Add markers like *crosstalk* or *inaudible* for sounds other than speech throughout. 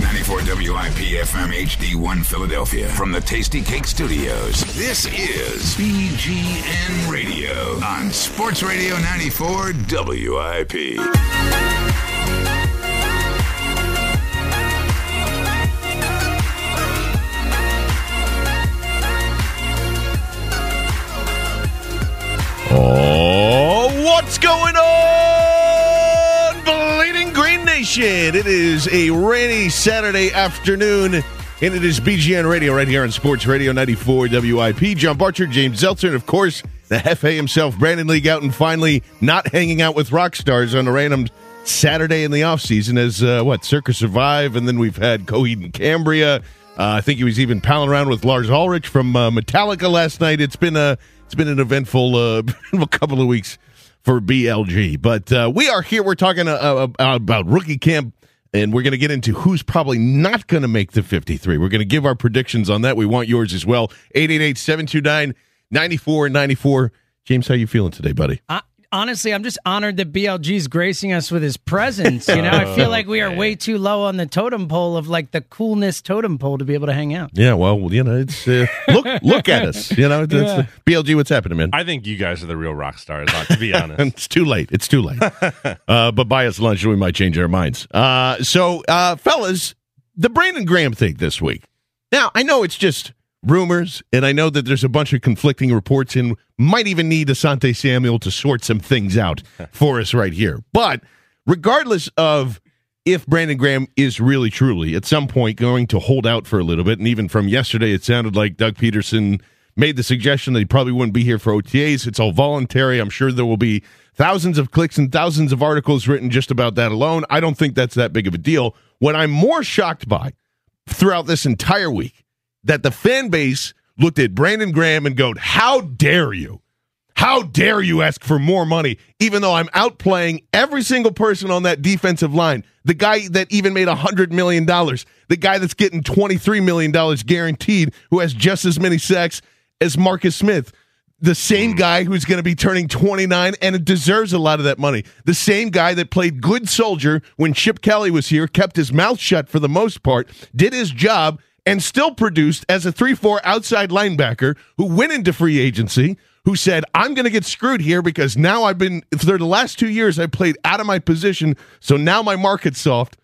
94 WIP FM HD1 Philadelphia from the Tastykake Studios. This is BGN Radio on Sports Radio 94 WIP. Oh, what's going on, Nation? It is a rainy Saturday afternoon, and it is BGN Radio right here on Sports Radio 94 WIP. John Barchard, James Seltzer, and of course, the Hefe himself, Brandon Lee Gowton and finally not hanging out with rock stars on a random Saturday in the offseason as, uh, what, Circa Survive, and then we've had Coheed and Cambria. Uh, I think he was even palling around with Lars Ulrich from uh, Metallica last night. It's been a it's been an eventful uh, *laughs* couple of weeks for BLG, but uh, we are here. We're talking uh, uh, about rookie camp, and we're going to get into who's probably not going to make the 53. We're going to give our predictions on that. We want yours as well. 888 729 9494. James, how you feeling today, buddy? I, honestly, I'm just honored that BLG's gracing us with his presence. You know, I *laughs* feel like we are way too low on the totem pole of like the coolness totem pole to be able to hang out. Yeah, well, you know, it's uh, look look at us. You know, that's, Yeah. BLG, what's happening, man? I think you guys are the real rock stars, uh, to be *laughs* honest. it's too late. It's too late. *laughs* uh, but buy us lunch and we might change our minds. Uh, so, uh, fellas, the Brandon Graham thing this week. Now, I know it's just rumors, and I know that there's a bunch of conflicting reports, and might even need Asante Samuel to sort some things out *laughs* for us right here. But regardless of if Brandon Graham is really truly at some point going to hold out for a little bit, and even from yesterday, it sounded like Doug Pederson made the suggestion that he probably wouldn't be here for OTAs. It's all voluntary. I'm sure there will be thousands of clicks and thousands of articles written just about that alone. I don't think that's that big of a deal. What I'm more shocked by throughout this entire week that the fan base looked at Brandon Graham and go, "How dare you? How dare you ask for more money?" Even though I'm outplaying every single person on that defensive line, the guy that even made a hundred million dollars, the guy that's getting twenty three million dollars guaranteed, who has just as many sacks as Marcus Smith. The same hmm. guy who's going to be turning 29 and it deserves a lot of that money. The same guy that played good soldier when Chip Kelly was here, kept his mouth shut for the most part, did his job, and still produced as a 3 4 outside linebacker who went into free agency, who said, I'm going to get screwed here because now I've been, for the last two years, I played out of my position. So now my market's soft.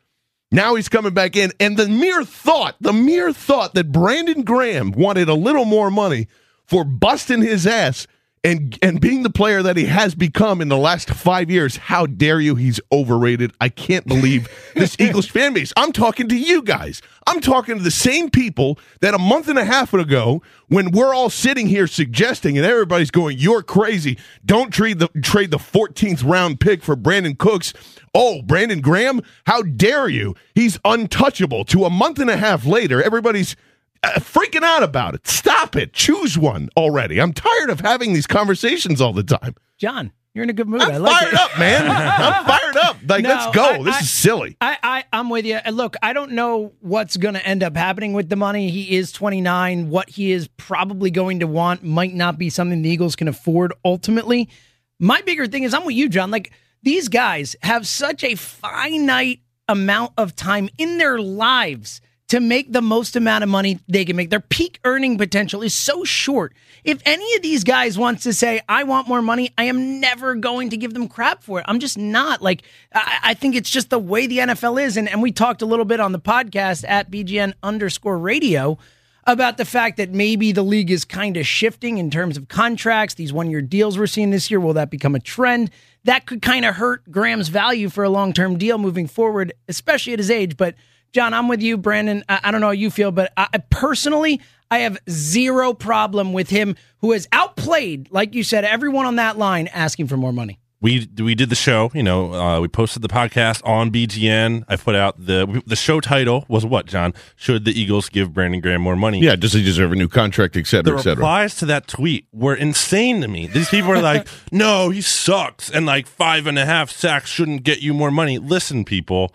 Now he's coming back in. And the mere thought, the mere thought that Brandon Graham wanted a little more money for busting his ass and and being the player that he has become in the last five years, how dare you? He's overrated. I can't believe *laughs* this Eagles fan base. I'm talking to you guys. I'm talking to the same people that a month and a half ago, when we're all sitting here suggesting and everybody's going, "You're crazy. Don't trade the trade the 14th round pick for Brandin Cooks." Oh, Brandon Graham, how dare you? He's untouchable. To a month and a half later, everybody's freaking out about it. Stop it. Choose one already. I'm tired of having these conversations all the time. John, you're in a good mood. I'm I like fired it. up, man. *laughs* I'm fired up. Like, No, let's go. I- this I- is silly. I, I, I'm with you. Look, I don't know what's going to end up happening with the money. He is 29. What he is probably going to want might not be something the Eagles can afford ultimately. My bigger thing is I'm with you, John. Like, these guys have such a finite amount of time in their lives to make the most amount of money they can make. Their peak earning potential is so short. If any of these guys wants to say, I want more money, I am never going to give them crap for it. I'm just not. Like, I, I think it's just the way the NFL is. And, and we talked a little bit on the podcast at BGN underscore radio about the fact that maybe the league is kind of shifting in terms of contracts, these one year deals we're seeing this year. Will that become a trend? That could kind of hurt Graham's value for a long term deal moving forward, especially at his age. But John, I'm with you, Brandon. I, I don't know how you feel, but I, personally, I have zero problem with him who has outplayed, like you said, everyone on that line asking for more money. We we did the show, you know. Uh, we posted the podcast on BGN. I put out the the show title was what John? Should the Eagles give Brandon Graham more money? Yeah, does he deserve a new contract, et cetera, the et cetera? replies to that tweet were insane to me. These people are like, *laughs* "No, he sucks," and like five and a half sacks shouldn't get you more money. Listen, people,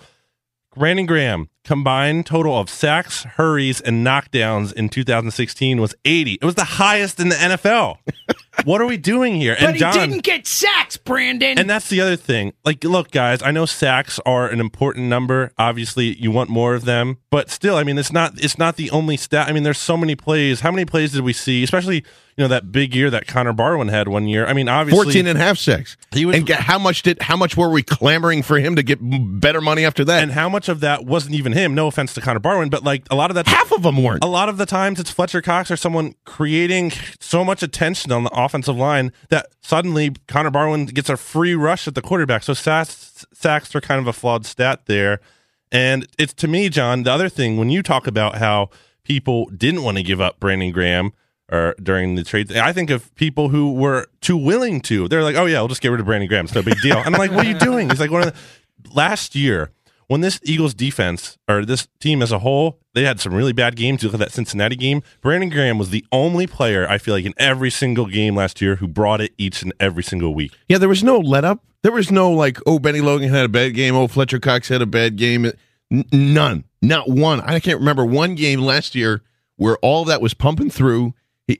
Brandon Graham combined total of sacks, hurries, and knockdowns in 2016 was 80. It was the highest in the NFL. *laughs* what are we doing here? But and John, he didn't get sacks, Brandon. And that's the other thing. Like, look, guys, I know sacks are an important number. Obviously, you want more of them, but still, I mean, it's not it's not the only stat. I mean, there's so many plays. How many plays did we see? Especially you know that big year that Connor Barwin had one year. I mean, obviously 14 and a half sacks. He was, and how much did how much were we clamoring for him to get better money after that? And how much of that wasn't even him? No offense to Connor Barwin, but like a lot of that half of them weren't. A lot of the times it's Fletcher Cox or someone creating so much attention on the offensive line that suddenly Connor Barwin gets a free rush at the quarterback. So sacks, sacks are kind of a flawed stat there. And it's to me, John, the other thing when you talk about how people didn't want to give up Brandon Graham or during the trade. I think of people who were too willing to. They're like, "Oh yeah, we'll just get rid of Brandon Graham. It's no big deal." I'm like, "What are you doing?" He's like, "One of the last year when this Eagles defense or this team as a whole, they had some really bad games. You look at that Cincinnati game. Brandon Graham was the only player I feel like in every single game last year who brought it each and every single week. Yeah, there was no let up. There was no like, oh, Bennie Logan had a bad game. Oh, Fletcher Cox had a bad game. N- none, not one. I can't remember one game last year where all that was pumping through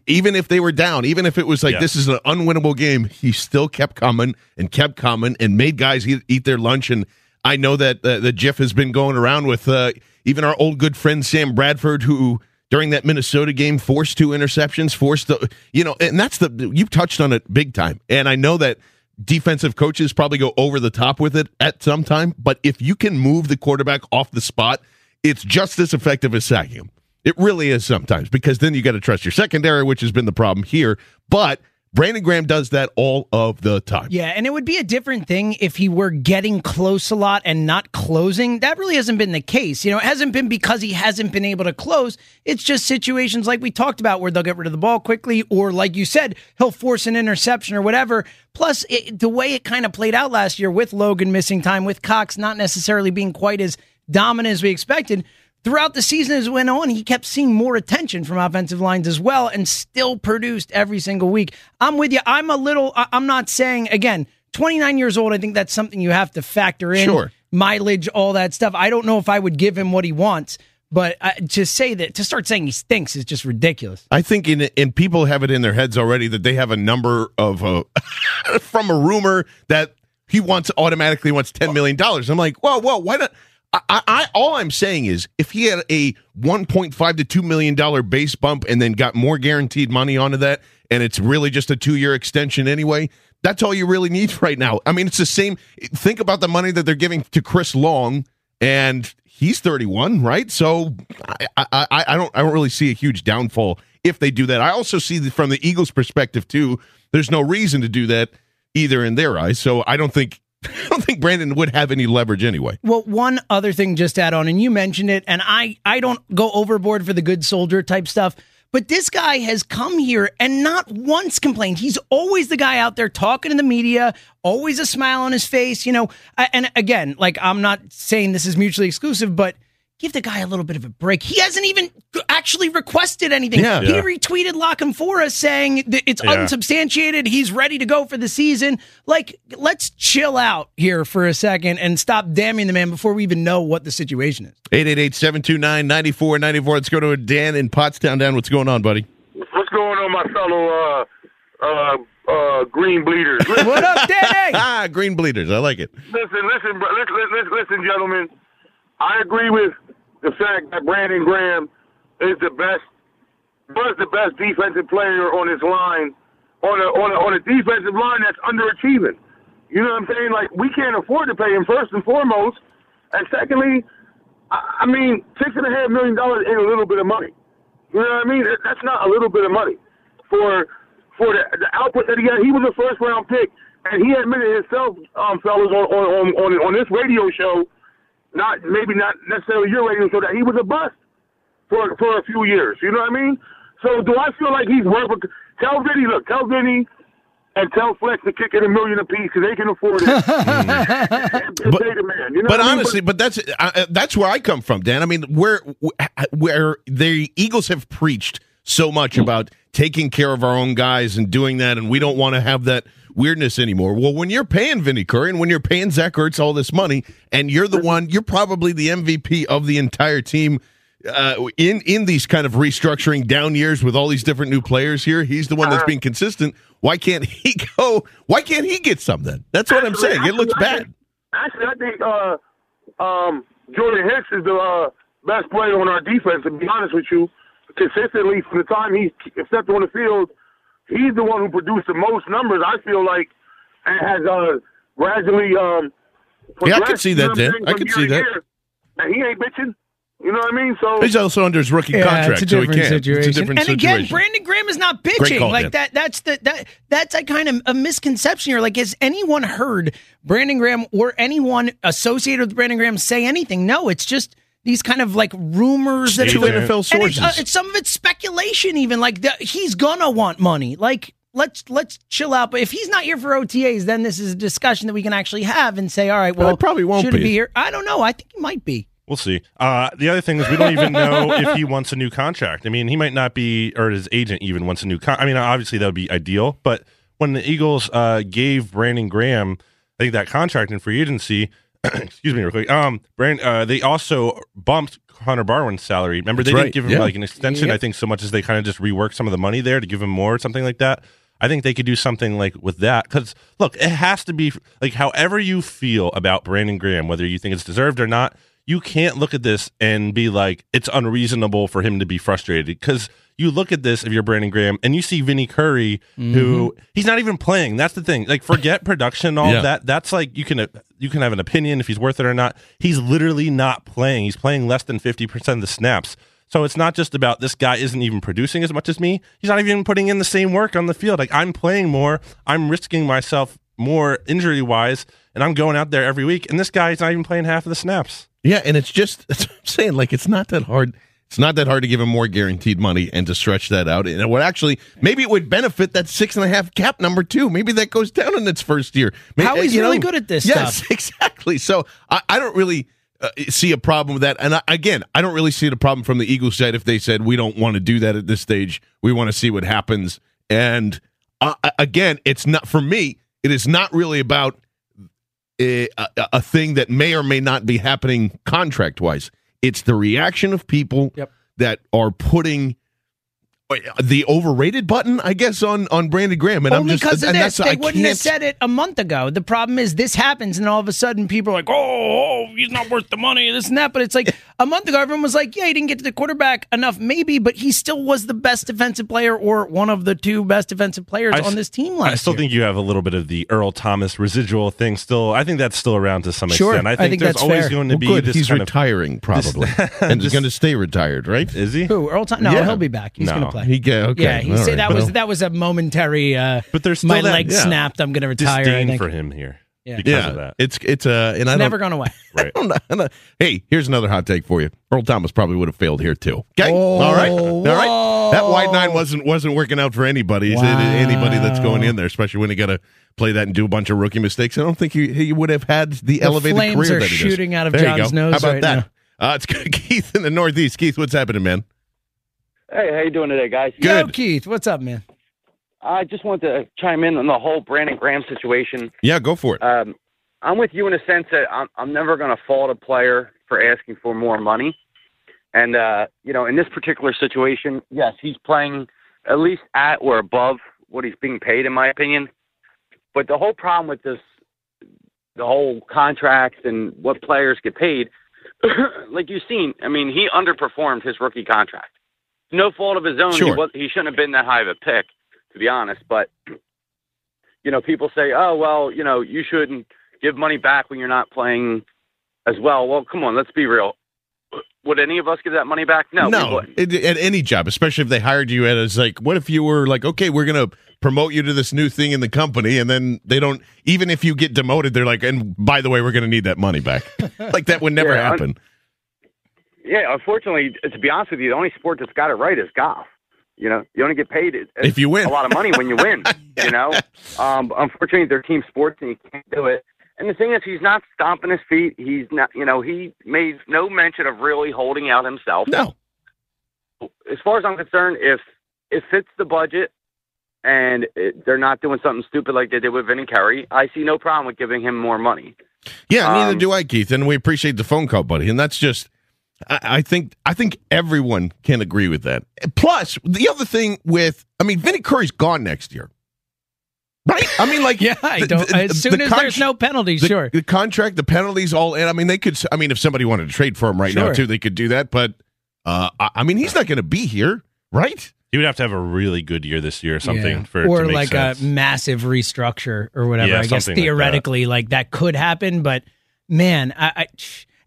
even if they were down, even if it was like this is an unwinnable game, he still kept coming and kept coming and made guys eat, eat their lunch. And I know that uh, the GIF has been going around with uh, even our old good friend Sam Bradford, who during that Minnesota game forced two interceptions, forced the you know, and that's the you touched on it big time. And I know that defensive coaches probably go over the top with it at some time, but if you can move the quarterback off the spot, it's just as effective as sacking him. It really is sometimes because then you got to trust your secondary, which has been the problem here. But Brandon Graham does that all of the time. Yeah, and it would be a different thing if he were getting close a lot and not closing. That really hasn't been the case. You know, it hasn't been because he hasn't been able to close. It's just situations like we talked about where they'll get rid of the ball quickly, or like you said, he'll force an interception or whatever. Plus, it, the way it kind of played out last year with Logan missing time, with Cox not necessarily being quite as dominant as we expected Throughout the season as it went on, he kept seeing more attention from offensive lines as well and still produced every single week. I'm with you. I'm a little, I'm not saying, again, 29 years old, I think that's something you have to factor in. Sure. Mileage, all that stuff. I don't know if I would give him what he wants. But uh, to say that, to start saying he stinks is just ridiculous. I think, in and people have it in their heads already that they have a number of uh, *laughs* from a rumor that he wants automatically wants ten million dollars. I'm like, whoa, whoa, why not? I, I, all I'm saying is if he had a 1.5 to 2 million dollar base bump and then got more guaranteed money onto that and it's really just a 2 year extension anyway that's all you really need *laughs* right now. I mean it's the same think about the money that they're giving to Chris Long and he's 31 right? So I, I, I don't I don't really see a huge downfall if they do that. I also see that from the Eagles perspective too there's no reason to do that either in their eyes. So I don't think *laughs* I don't think Brandon would have any leverage anyway. Well, one other thing just add on, and you mentioned it, and I I don't go overboard for the good soldier type stuff. But this guy has come here and not once complained. He's always the guy out there talking to the media, always a smile on his face, you know. And again, like I'm not saying this is mutually exclusive, but give the guy a little bit of a break. He hasn't even actually requested anything. Yeah. He yeah. retweeted La Canfora saying that it's yeah. unsubstantiated. He's ready to go for the season. Like, let's chill out here for a second and stop damning the man before we even know what the situation is. 888-729-9494. Let's go to Dan in Pottstown. Dan, what's going on, buddy? What's going on, my fellow uh, uh, uh, green bleeders. *laughs* What up, Danny? *laughs* Ah, green bleeders. I like it. listen, listen, listen, listen, listen, gentlemen. I agree with the fact that Brandon Graham is the best, was the best defensive player on his line, on a on a, on a defensive line that's underachieving. You know what I'm saying? Like we can't afford to pay him first and foremost, and secondly, I, mean six and a half million dollars ain't a little bit of money. You know what I mean? That's not a little bit of money for for the, the output that he had. He was a first round pick, and he admitted himself, um, fellas, on on on, on this radio show, not maybe not necessarily your radio show, that he was a bust for for a few years. You know what I mean? So do I feel like he's worth? A, tell Vinny, look, tell Vinny. And tell Flex to kick in a million apiece because they can afford it. *laughs* the man. You know But I mean? honestly, but that's uh, that's where I come from, Dan. I mean, where where the Eagles have preached so much about taking care of our own guys and doing that, and we don't want to have that weirdness anymore. Well, when you're paying Vinny Curry and when you're paying Zach Ertz all this money, and you're the one, you're probably the MVP of the entire team. Uh, in in these kind of restructuring down years with all these different new players here, he's the one that's being consistent. Why can't he *laughs* go? Why can't he get something? That's what I'm Actually- saying. It looks bad. Actually, I think uh, um, Jordan Hicks is the uh, best player on our defense. To be honest with you, consistently from the time he stepped on the field, he's the one who produced the most numbers. I feel like and has uh, gradually. Um, Yeah, I can see that, Then I'm Dan. saying, I from could year see that. year. And he ain't bitching. You know what I mean? So He's also under his rookie Yeah, contract, it's a so he different can't. situation. It's a different and situation. again, Brandon Graham is not Great bitching. call, like Dan. that. That's the that that's a kind of a misconception here. Like, has anyone heard Brandon Graham or anyone associated with Brandon Graham say anything? No, it's just these kind of like rumors that Two are NFL And it's, uh, it's some of it's speculation. Even like the, he's gonna want money. Like. Let's let's chill out. But if he's not here for OTAs, then this is a discussion that we can actually have and say, all right, Well, well, probably won't should he be. be here? I don't know. I think he might be. We'll see. Uh, the other thing is we don't even know if he wants a new contract. I mean, he might not be, or his agent even wants a new. Con- I mean, obviously that would be ideal. But when the Eagles uh, gave Brandon Graham, I think that contract in free agency, *clears throat* excuse me, real quick. Um, Brand, uh, they also bumped Connor Barwin's salary. Remember, they That's didn't right. give him Yeah. like an extension. Yep. I think so much as they kind of just reworked some of the money there to give him more or something like that. I think they could do something like with that because look, it has to be like however you feel about Brandon Graham, whether you think it's deserved or not. You can't look at this and be like it's unreasonable for him to be frustrated because you look at this if you're Brandon Graham and you see Vinny Curry, who mm-hmm. he's not even playing. That's the thing. Like forget *laughs* production, and all Yeah. that. That's like you can you can have an opinion if he's worth it or not. He's literally not playing. He's playing less than fifty percent of the snaps. So it's not just about this guy isn't even producing as much as me. He's not even putting in the same work on the field. Like I'm playing more, I'm risking myself more injury wise, and I'm going out there every week. And this guy's not even playing half of the snaps. Yeah, and it's just *laughs* that's what I'm saying. Like it's not that hard. It's not that hard to give him more guaranteed money and to stretch that out. And it would actually maybe it would benefit that six and a half cap number too. Maybe that goes down in its first year. Maybe, How he's you really good at this Yes, stuff. *laughs* exactly. So I, I don't really uh, see a problem with that. And I, again, I don't really see the problem from the Eagles side if they said we don't want to do that at this stage. We want to see what happens. And uh, again, it's not for me. It is not really about a, a, a thing that may or may not be happening contract wise. It's the reaction of people Yep. that are putting Uh, the overrated button, I guess, on on Brandon Graham. And Only I'm just because of and this. that's They I wouldn't have can't- said it a month ago. The problem is this happens, and all of a sudden people are like, oh, oh, he's not worth the money, this and that. But it's like a month ago, everyone was like, yeah, he didn't get to the quarterback enough, maybe, but he still was the best defensive player or one of the two best defensive players I on this team last I still year. think you have a little bit of the Earl Thomas residual thing still. I think that's still around to some Sure, extent. I I think, think there's that's always fair. going to Well, be good. this He's kind retiring *laughs* probably, *laughs* and he's going to stay retired, right? Is he? Who Earl Thomas? No, Yeah. he'll be back. He's No. going to play. He go, okay. yeah, he all said right. that was Well, that was a momentary. Uh, But there's still my that- leg yeah. snapped. I'm going to retire. I Disdain think. for him here Yeah. because yeah. of that. It's it's uh, and I It's don't, never gone away. *laughs* Right. I don't know- I don't- Hey, here's another hot take for you. Earl Thomas probably would have failed here too. Okay, Oh, all right, all right. That wide nine wasn't wasn't working out for anybody. Wow. Anybody that's going in there, especially when you got to play that and do a bunch of rookie mistakes. I don't think he, he would have had the, elevated flames career are that he does. shooting out of There John's nose How about right that? Uh, it's *laughs* Keith in the Northeast. Keith, what's happening, man? Hey, how you doing today, guys? Yo, Good. Keith, what's up, man? I just wanted to chime in on the whole Brandon Graham situation. Yeah, go for it. Um, I'm with you in a sense that I'm, I'm never going to fault a player for asking for more money. And, uh, you know, in this particular situation, yes, he's playing at least at or above what he's being paid, in my opinion. But the whole problem with this, the whole contracts and what players get paid, *clears throat* like you've seen, I mean, he underperformed his rookie contract. No fault of his own. Sure. He, was, he shouldn't have been that high of a pick, to be honest. But you know, people say, "Oh, well, you know, you shouldn't give money back when you're not playing as well." Well, come on, let's be real. Would any of us give that money back? No, we no, wouldn't. at, any job, especially if they hired you as like, what if you were like, okay, we're gonna promote you to this new thing in the company, and then they don't, even if you get demoted, they're like, and by the way, we're gonna need that money back. *laughs* like that would never Yeah, un- happen. Yeah, unfortunately, to be honest with you, the only sport that's got it right is golf. You know, you only get paid If you win. a lot of money when you win. *laughs* You know, um, unfortunately, they're team sports and you can't do it. And the thing is, he's not stomping his feet. He's not, you know, he made no mention of really holding out himself. No, As far as I'm concerned, if it fits the budget and it, they're not doing something stupid like they did with Vinny Curry, I see no problem with giving him more money. yeah, neither Um, do I, Keith, and we appreciate the phone call, buddy. And that's just, I, I think, I think everyone can agree with that. Plus, the other thing with, I mean, Vinny Curry's gone next year. Right? I mean, like, *laughs* Yeah, I the- don't. the- as soon the as con- there's no penalties, the, sure. the contract, the penalties, all. And I mean, they could. I mean, if somebody wanted to trade for him right now too, they could do that. But uh, I, I mean, he's not going to be here, right? He would have to have a really good year this year or something Yeah. for it or to make like sense. a massive restructure or whatever. Yeah, I guess something like that. theoretically, like that. could happen, but man, I, I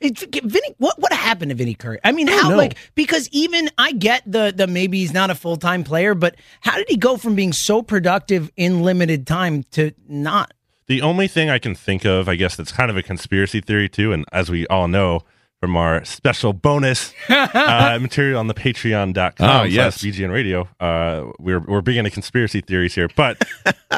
it's Vinny. What what happened to Vinny Curry? I mean, how know. like because even I get the the maybe he's not a full time player, but how did he go from being so productive in limited time to not? The only thing I can think of, I guess, that's kind of a conspiracy theory too, and as we all know from our special bonus *laughs* uh, material on the patreon.com Ah, slash yes. BGN radio, uh, we're, we're big into conspiracy theories here. But,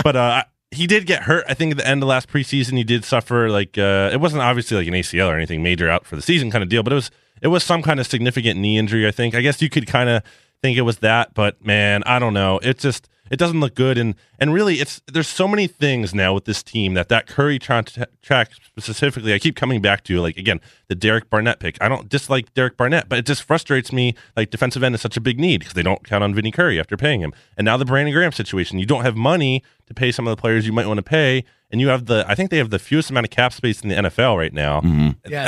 but, uh, he did get hurt. I think at the end of last preseason, he did suffer like, uh, it wasn't obviously like an ACL or anything major out for the season kind of deal, but it was, it was some kind of significant knee injury. I think, I guess you could kind of think it was that, but man, I don't know. It just, it doesn't look good and and really it's there's so many things now with this team that that Curry tra- track specifically I keep coming back to like again the Derek Barnett pick. I don't dislike Derek Barnett but it just frustrates me like defensive end is such a big need because they don't count on Vinny Curry after paying him. And now the Brandon Graham situation. You don't have money to pay some of the players you might want to pay and you have the I think they have the fewest amount of cap space in the NFL right now.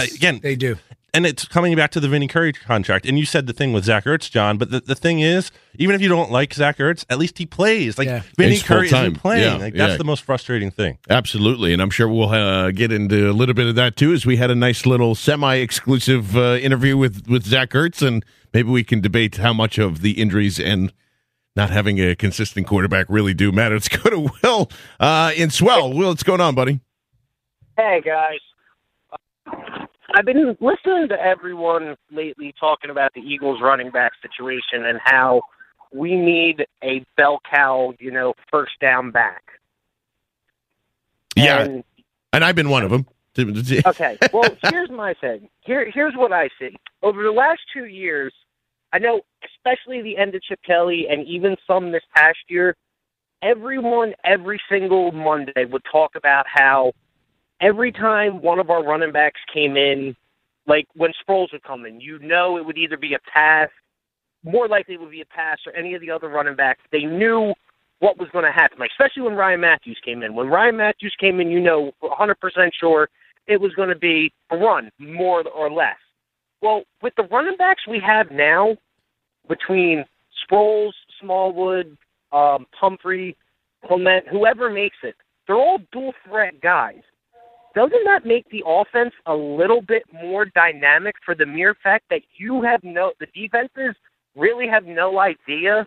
Uh, again they do. And it's coming back to the Vinny Curry contract. And you said the thing with Zach Ertz, John, but the, the thing is, even if you don't like Zach Ertz, at least he plays. Like Yeah. Vinny He's Curry isn't playing. Yeah, like that's yeah. the most frustrating thing. Absolutely, and I'm sure we'll uh, get into a little bit of that too, as we had a nice little semi-exclusive uh, interview with with Zach Ertz, and maybe we can debate how much of the injuries and not having a consistent quarterback really do matter. Let's go to Will uh, in Sewell. Will, what's going on, buddy? Hey guys, I've been listening to everyone lately talking about the Eagles running back situation and how we need a bell cow, you know, first down back. Yeah, And, and I've been one of them. *laughs* okay. Well, here's my thing. Here, here's what I see. Over the last two years, I know, especially the end of Chip Kelly and even some this past year, everyone every single Monday would talk about how every time one of our running backs came in, like when Sproles would come in, you know it would either be a pass, more likely it would be a pass, or any of the other running backs. They knew what was going to happen, especially when Ryan Mathews came in. When Ryan Mathews came in, you know, 100% sure it was going to be a run, more or less. Well, with the running backs we have now, between Sproles, Smallwood, um, Pumphrey, Clement, whoever makes it, they're all dual threat guys. Doesn't that make the offense a little bit more dynamic for the mere fact that you have no, the defenses really have no idea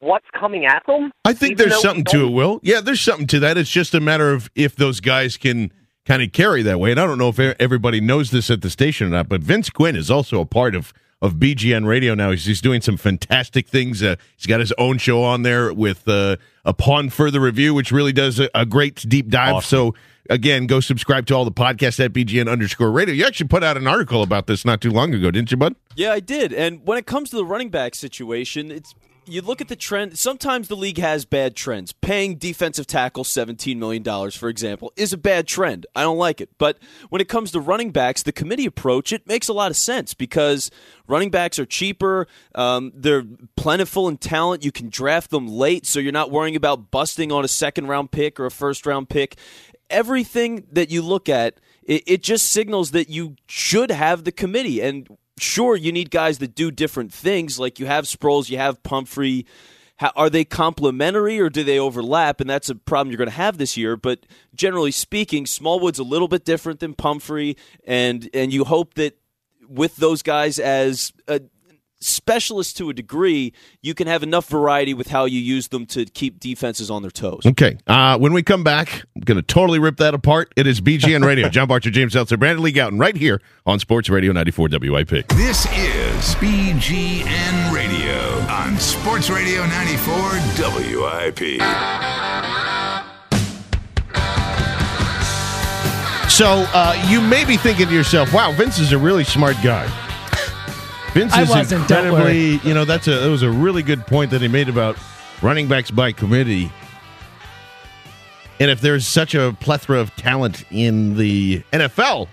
what's coming at them? I think there's something to it, Will. Yeah, there's something to that. It's just a matter of if those guys can kind of carry that way. And I don't know if everybody knows this at the station or not, but Vince Quinn is also a part of of BGN Radio now. He's, he's doing some fantastic things. Uh, he's got his own show on there with uh, Upon Further Review, which really does a, a great deep dive. So again, go subscribe to all the podcasts at BGN underscore radio. You actually put out an article about this not too long ago, didn't you, bud? Yeah, I did. And when it comes to the running back situation, it's you look at the trend. Sometimes the league has bad trends. Paying defensive tackles $17 million, for example, is a bad trend. I don't like it. But when it comes to running backs, the committee approach, it makes a lot of sense because running backs are cheaper. Um, they're plentiful in talent. You can draft them late, so you're not worrying about busting on a second round pick or a first round pick. Everything that you look at, it, it just signals that you should have the committee. And sure, you need guys that do different things. Like you have Sproles, you have Pumphrey. How, are they complementary or do they overlap? And that's a problem you're going to have this year. But generally speaking, Smallwood's a little bit different than Pumphrey, and and you hope that with those guys as a specialists to a degree, you can have enough variety with how you use them to keep defenses on their toes. Okay. Uh, when we come back, I'm going to totally rip that apart. It is BGN Radio. *laughs* John Barchard, James Seltzer, Brandon Lee Gowton, right here on Sports Radio 94 WIP. This is BGN Radio on Sports Radio 94 WIP. So uh, you may be thinking to yourself, wow, Vince is a really smart guy. Vince I is wasn't, incredibly, you know, that's a that was a really good point that he made about running backs by committee. And if there's such a plethora of talent in the NFL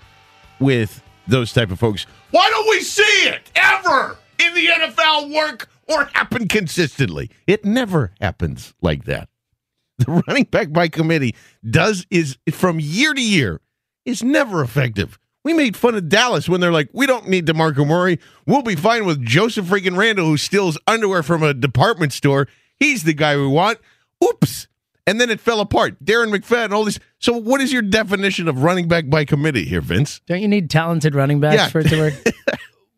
with those type of folks, why don't we see it ever in the NFL work or happen consistently? It never happens like that. *laughs* The running back by committee does is from year to year is never effective. We made fun of Dallas when they're like, we don't need DeMarco Murray. We'll be fine with Joseph freaking Randle who steals underwear from a department store. He's the guy we want. Oops. And then it fell apart. Darren McFadden, all these. So, what is your definition of running back by committee here, Vince? Don't you need talented running backs Yeah. for it to work? *laughs*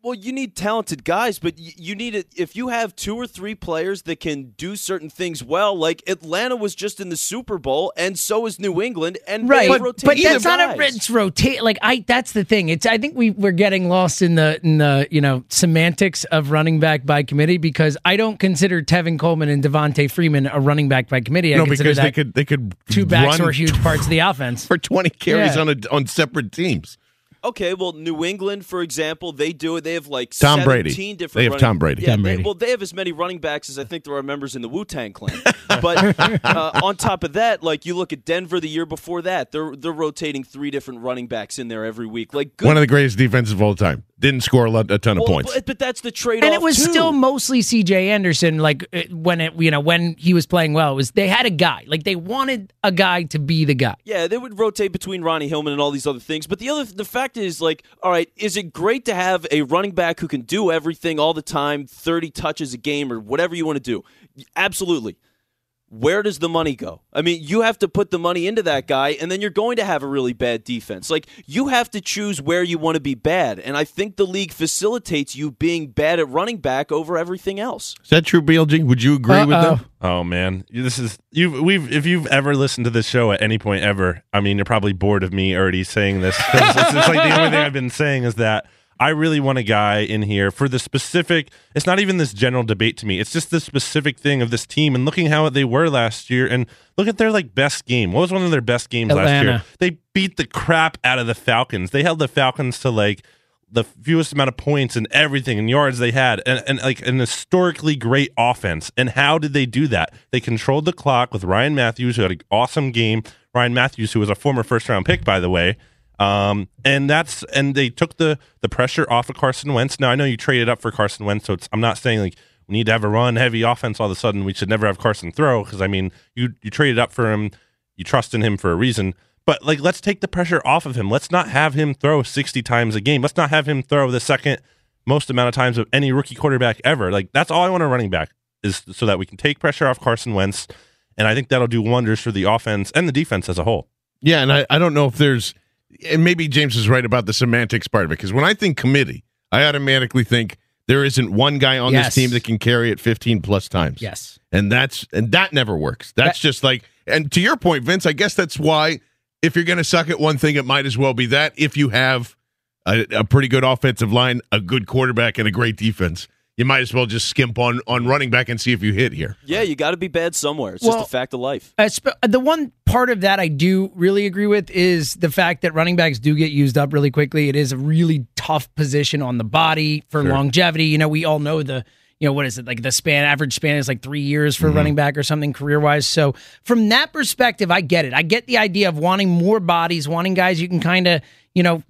Well, you need talented guys, but you need it if you have two or three players that can do certain things well. Like Atlanta was just in the Super Bowl, and so is New England, and right they but, but their that's not a guys. it's rotate like i that's the thing it's i think we we're getting lost in the in the you know semantics of running back by committee because i don't consider tevin coleman and devonta freeman a running back by committee i no, because that they could they could two backs run were huge parts of the offense *laughs* for twenty carries Yeah. on a on separate teams. Okay, well, New England, for example, they do it. They have like Tom Brady. 17 different. They have running- Tom Brady. Yeah, Tom they- Brady. well, they have as many running backs as I think there are members in the Wu Tang Clan. *laughs* but uh, on top of that, like you look at Denver the year before that, they're they're rotating three different running backs in there every week. Like good One of the greatest defenses of all time. Didn't score a, lot, a ton of well, points. But, but that's the trade off and it was still mostly CJ Anderson. Like uh, when it, you know, when he was playing well, it was they had a guy. Like they wanted a guy to be the guy. Yeah, they would rotate between Ronnie Hillman and all these other things. But the other, the fact is, like, all right, is it great to have a running back who can do everything all the time, thirty touches a game or whatever you want to do? Absolutely. Where does the money go? I mean, you have to put the money into that guy, and then you're going to have a really bad defense. Like, you have to choose where you want to be bad. And I think the league facilitates you being bad at running back over everything else. Is that true, BLG? Would you agree with Uh-oh. them? Oh man, this is you've We've if you've ever listened to this show at any point ever, I mean, you're probably bored of me already saying this. It's, it's like the only thing I've been saying is that I really want a guy in here for the specific. It's not even this general debate to me. It's just the specific thing of this team and looking how they were last year and look at their like best game. What was one of their best games last year? They beat the crap out of the Falcons. They held the Falcons to like the fewest amount of points and everything and yards they had and, and like an historically great offense. And how did they do that? They controlled the clock with Ryan Mathews, who had an awesome game. Ryan Mathews, who was a former first round pick, by the way. Um, and that's and they took the the pressure off of Carson Wentz. Now I know you traded up for Carson Wentz, so I'm not saying like we need to have a run heavy offense all of a sudden. We should never have Carson throw because I mean you you traded up for him, you trust in him for a reason. But like, let's take the pressure off of him. Let's not have him throw 60 times a game. Let's not have him throw the second most amount of times of any rookie quarterback ever. Like that's all I want a running back is so that we can take pressure off Carson Wentz, and I think that'll do wonders for the offense and the defense as a whole. Yeah, and I, I don't know if there's, and maybe James is right about the semantics part of it, because when I think committee, I automatically think there isn't one guy on Yes. this team that can carry it 15 plus times. Yes. And that's, and that never works. That's just like, and to your point, Vince, I guess that's why if you're going to suck at one thing, it might as well be that if you have a, a pretty good offensive line, a good quarterback, and a great defense. You might as well just skimp on on running back and see if you hit here. Yeah, you got to be bad somewhere. It's Well- just a fact of life. Uh, sp- the one part of that I do really agree with is the fact that running backs do get used up really quickly. It is a really tough position on the body for Sure. longevity. You know, we all know the you know, what is it? Like the span, average span is like three years Mm-hmm. for running back or something career wise. So from that perspective, I get it. I get the idea of wanting more bodies, wanting guys you can kind of, you know,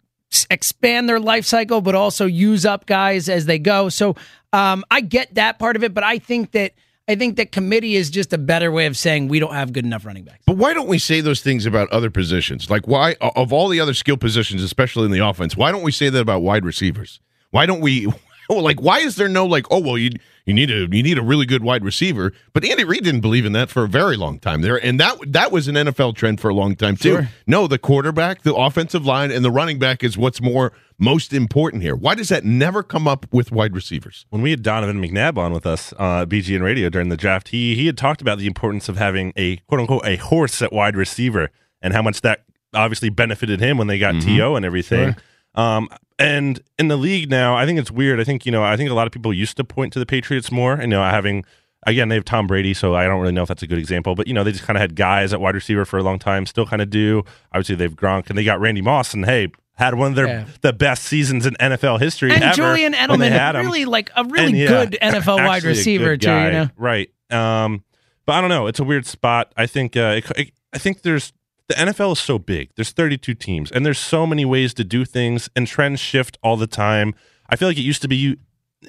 expand their life cycle, but also use up guys as they go. So um, I get that part of it, but I think that I think that committee is just a better way of saying we don't have good enough running backs. But why don't we say those things about other positions? Like why of all the other skill positions, especially in the offense, why don't we say that about wide receivers? Why don't we *laughs* like why is there no like, oh well you you need a you need a really good wide receiver? But Andy Reid didn't believe in that for a very long time there. And that that was an NFL trend for a long time too. Sure. No, the quarterback, the offensive line, and the running back is what's more most important here. Why does that never come up with wide receivers? when we had Donovan McNabb on with us, uh, BGN Radio during the draft, he he had talked about the importance of having a quote unquote a horse at wide receiver and how much that obviously benefited him when they got T.O. and everything. Um, and in the league now, I think it's weird. I think you know, I think a lot of people used to point to the Patriots more. You know, having again they have Tom Brady, so I don't really know if that's a good example. But you know, they just kind of had guys at wide receiver for a long time, still kind of do. Obviously, they've Gronk and they got Randy Moss, and hey. Had one of their Yeah. the best seasons in NFL history And Julian Edelman, had really like a really And, yeah, good NFL wide receiver too. You know, right? Um, but I don't know. It's a weird spot. I think. Uh, it, it- I think there's the NFL is so big. There's 32 teams, and there's so many ways to do things, and trends shift all the time. I feel like it used to be you.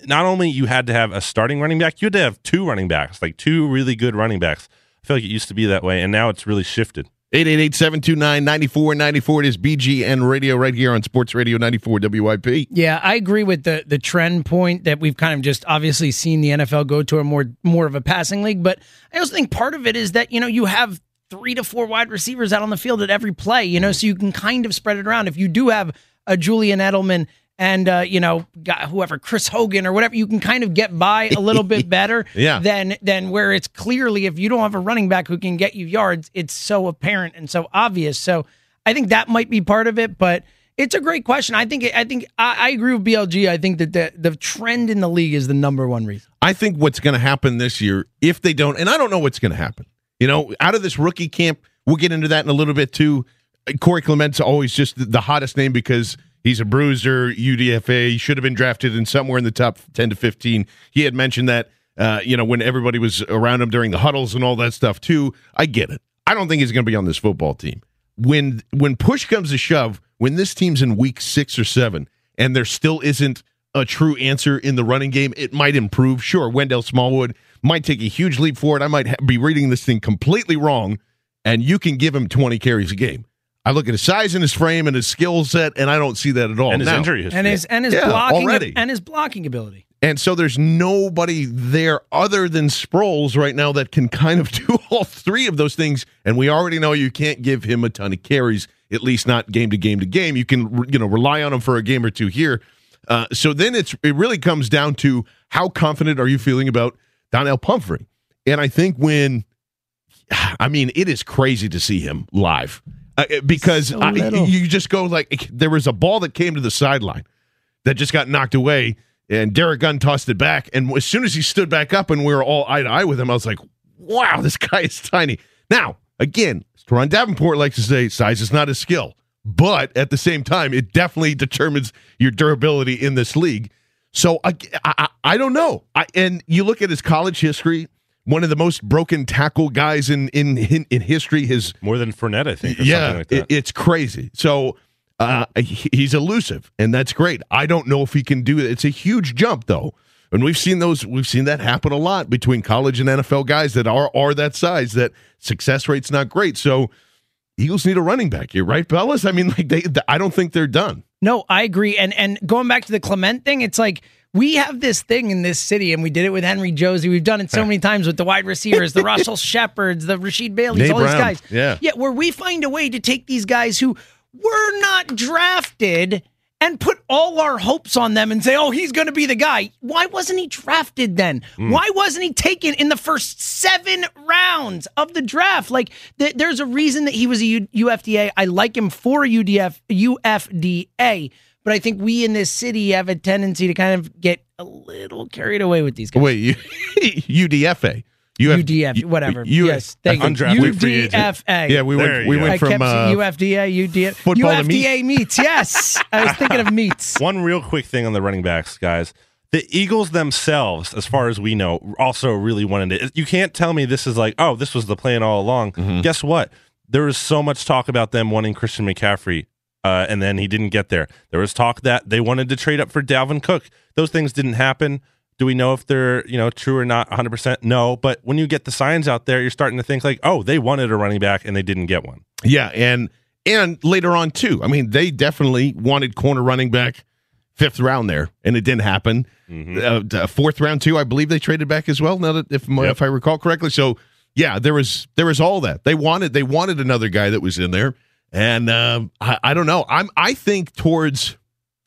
Not only you had to have a starting running back, you had to have two running backs, like two really good running backs. I feel like it used to be that way, and now it's really shifted. 888-729-9494. It is BGN Radio right here on Sports Radio 94 WIP. Yeah, I agree with the the trend point that we've kind of just obviously seen the NFL go to a more more of a passing league, but I also think part of it is that you know you have three to four wide receivers out on the field at every play, you know, so you can kind of spread it around. If you do have a Julian Edelman and uh, you know got whoever Chris Hogan or whatever, you can kind of get by a little bit *laughs* better Yeah. than than where it's clearly if you don't have a running back who can get you yards, it's so apparent and so obvious. So I think that might be part of it, but it's a great question. I think I think I, I agree with BLG. I think that the the trend in the league is the number one reason. I think what's going to happen this year, if they don't, and I don't know what's going to happen. You know, out of this rookie camp, we'll get into that in a little bit too. Corey Clement's always just the- hottest name because he's a bruiser, UDFA. He should have been drafted in somewhere in the top 10 to 15. He had mentioned that, uh, you know, when everybody was around him during the huddles and all that stuff too. I get it. I don't think he's going to be on this football team. When when push comes to shove, when this team's in week six or seven, and there still isn't a true answer in the running game, it might improve. Sure, Wendell Smallwood might take a huge leap forward. I might ha- be reading this thing completely wrong, and you can give him 20 carries a game. I look at his size and his frame and his skill set, and I don't see that at all. and his Now- injury history. And his and his Yeah, blocking already. and his blocking ability. And so there's nobody there other than Sproles right now that can kind of *laughs* do all three of those things. And we already know you can't give him a ton of carries, at least not game to game to game. You can you know rely on him for a game or two here. Uh, so then it's it really comes down to how confident are you feeling about Donnell Pumphrey? And I think when I mean it is crazy to see him live uh, because So I, you just go like there was a ball that came to the sideline that just got knocked away, and Derek Gunn tossed it back. And as soon as he stood back up and we were all eye to eye with him, I was like, wow, *laughs* this guy is tiny. Now, again, as Teron Davenport likes to say, size is not a skill. But at the same time, it definitely determines your durability in this league. So I, I, I don't know. I, and you look at his college history, one of the most broken tackle guys in in in, in history. His More than Fournette, I think. Or yeah, something like that. it- it's crazy. So uh, he's elusive, and that's great. I don't know if he can do it. It's a huge jump, though, and we've seen those. We've seen that happen a lot between college and NFL guys that are are that size. That success rate's not great. So Eagles need a running back. You're right, fellas. I mean, like they. I don't think they're done. No, I agree. And and going back to the Clement thing, it's like we have this thing in this city, and we did it with Henry Josey. We've done it so *laughs* many times with the wide receivers, the Russell *laughs* Shepards, the Rasheed Baileys, Nate all these guys. yeah. Yeah, where we find a way to take these guys who were not drafted and put all our hopes on them and say, oh, he's going to be the guy. Why wasn't he drafted then? Hmm. Why wasn't he taken in the first seven rounds of the draft? Like, th- there's a reason that he was a U- UFDA. I like him for UDF, UFDA, but I think we in this city have a tendency to kind of get a little carried away with these guys. Wait, *laughs* you, UDFA. You have- UDF, whatever. you- yes, thank you. Undrafted free agent. UDFA. Yeah, we There went. We went I from kept uh, saying UFDA, UDF, football to UFDA meats. Yes, I was thinking of meats. *laughs* One real quick thing on the running backs, guys. the Eagles themselves, as far as we know, also really wanted it. You can't tell me this is like, oh, this was the plan all along. Mm-hmm. Guess what? There was so much talk about them wanting Christian McCaffrey, uh, and then he didn't get there. There was talk that they wanted to trade up for Dalvin Cook. Those things didn't happen. Do we know if they're you know true or not? 100 percent no. But when you get the signs out there, you're starting to think like, oh, they wanted a running back and they didn't get one. Yeah, and and later on too. I mean, they definitely wanted corner running back fifth round there, and it didn't happen. Uh, uh, fourth round too, I believe they traded back as well. Now that if if I recall correctly, so yeah, there was there was all that they wanted. They wanted another guy that was in there, and um, I, I don't know. I'm I think towards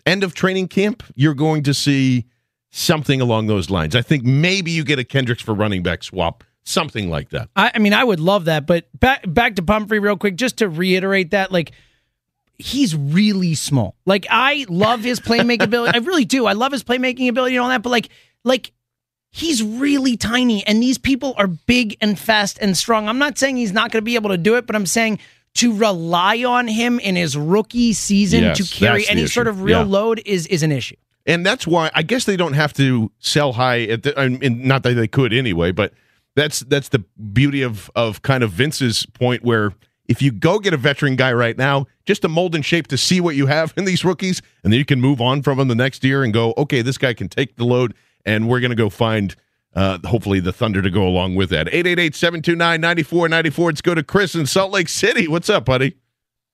end of training camp, you're going to see something along those lines. I think maybe you get a Kendricks for running back swap, something like that. I, I mean, I would love that. But back back to Pumphrey real quick, just to reiterate that, like he's really small. Like I love his playmaking *laughs* ability. I really do. I love his playmaking ability and all that. But like, like he's really tiny, and these people are big and fast and strong. I'm not saying he's not going to be able to do it, but I'm saying to rely on him in his rookie season Yes, to carry any issue. sort of real Yeah. load is is an issue. And that's why I guess they don't have to sell high at the. I mean, not that they could anyway, but that's that's the beauty of of kind of Vince's point where if you go get a veteran guy right now, just a mold and shape to see what you have *laughs* in these rookies, and then you can move on from them the next year and go, okay, this guy can take the load, and we're going to go find. Uh, hopefully the Thunder to go along with that. 888-729-9494. Let's go to Chris in Salt Lake City. What's up, buddy?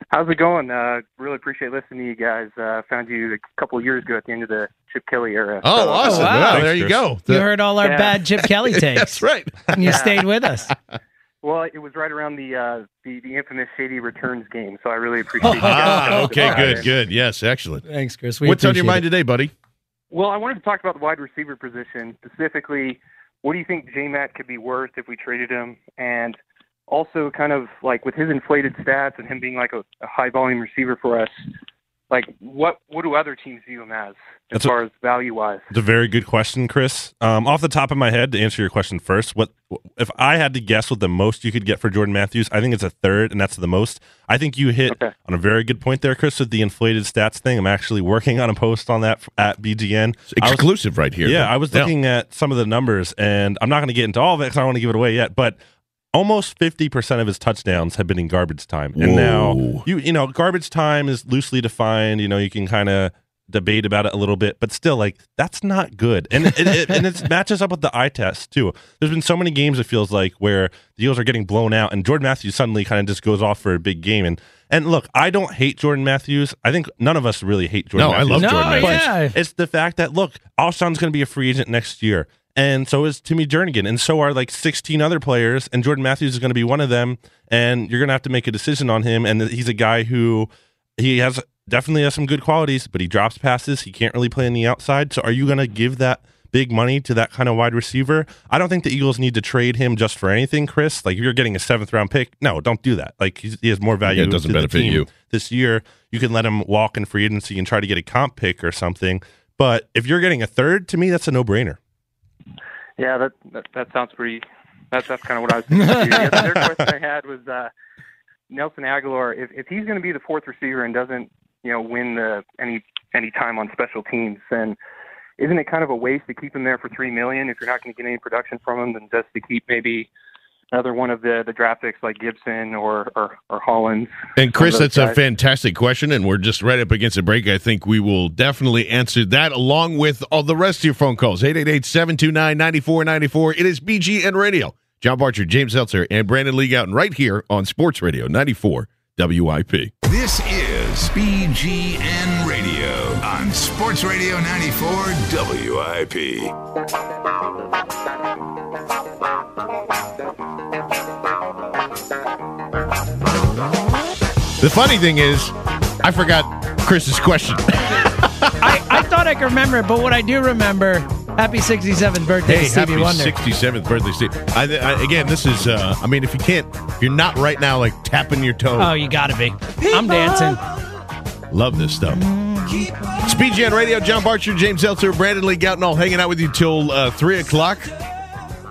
How's it going? Uh, really appreciate listening to you guys. Uh, found you a couple of years ago at the end of the Chip Kelly era. Oh, So, awesome. uh, Wow, Thanks, there you Chris. go. You heard all our Yeah. bad Chip Kelly *laughs* takes, That's right. and you Yeah. stayed with us. *laughs* Well, it was right around the uh, the, the infamous Shady Returns game, so I really appreciate you *laughs* guys. Ah, okay, by. good, good. Yes, excellent. Thanks, Chris. We What's on your mind it. today, buddy? Well, I wanted to talk about the wide receiver position specifically. What do you think J Matt could be worth if we traded him? And also, kind of like with his inflated stats and him being like a, a high volume receiver for us, like what what do other teams view him as as That's a- far as value wise? It's a very good question, Chris. Um, off the top of my head, to answer your question first, what if I had to guess what the most you could get for Jordan Matthews? I think it's a third, and that's the most. I think you hit Okay. on a very good point there, Chris, with the inflated stats thing. I'm actually working on a post on that at BGN. I was- Exclusive right here. yeah, I was Yeah. looking at some of the numbers, and I'm not going to get into all of it because I don't want to give it away yet. But almost 50% of his touchdowns have been in garbage time, and now you you know garbage time is loosely defined. You know, you can kind of debate about it a little bit, but still, like that's not good, and it, it, and it matches up with the eye test too. There's been so many games it feels like where the Eagles are getting blown out, and Jordan Matthews suddenly kind of just goes off for a big game, and. And look, I don't hate Jordan Matthews. I think none of us really hate Jordan No, I love No, Jordan Matthews. yeah. It's the fact that look, Alshon's going to be a free agent next year, and so is Timmy Jernigan, and so are like 16 other players, and Jordan Matthews is going to be one of them, and you're going to have to make a decision on him. And he's a guy who he has definitely has some good qualities, but he drops passes. He can't really play on the outside. So are you going to give that? Big money to that kind of wide receiver. I don't think the Eagles need to trade him just for anything, Chris. Like if you're getting a seventh round pick, no, don't do that. Like he's, he has more value. Yeah, it doesn't to the benefit team you. this year. You can let him walk in free agency and try to get a comp pick or something. But if you're getting a third, to me, that's a no brainer. Yeah, that that, that sounds pretty. That's that's kind of what I was thinking. The other *laughs* question I had was uh, Nelson Agholor. If if he's going to be the fourth receiver and doesn't you know win the any any time on special teams, then isn't it kind of a waste to keep him there for three million if you're not going to get any production from him, than just to keep maybe another one of the the draft picks like Gibson or or, or Hollins? And Chris, that's those a fantastic question, and we're just right up against a break. I think we will definitely answer that along with all the rest of your phone calls. 888-729-9494. It is BGN Radio. John Barchard, James Seltzer, and Brandon Lee Gowton right here on Sports Radio 94 WIP. This is BGN Radio on Sports Radio 94 WIP. The funny thing is, I forgot Chris's question. *laughs* I, I thought I could remember it, but what I do remember, happy 67th birthday Hey, to Stevie happy Wonder. 67th birthday, Steve. I, I, again, this is, uh, I mean, if you can't, if you're not right now, like tapping your toe, Oh, you gotta be. I'm dancing. love this stuff. It's BGN Radio, John Barchard, James Seltzer, Brandon Lee Gowton, all hanging out with you till uh, 3 o'clock.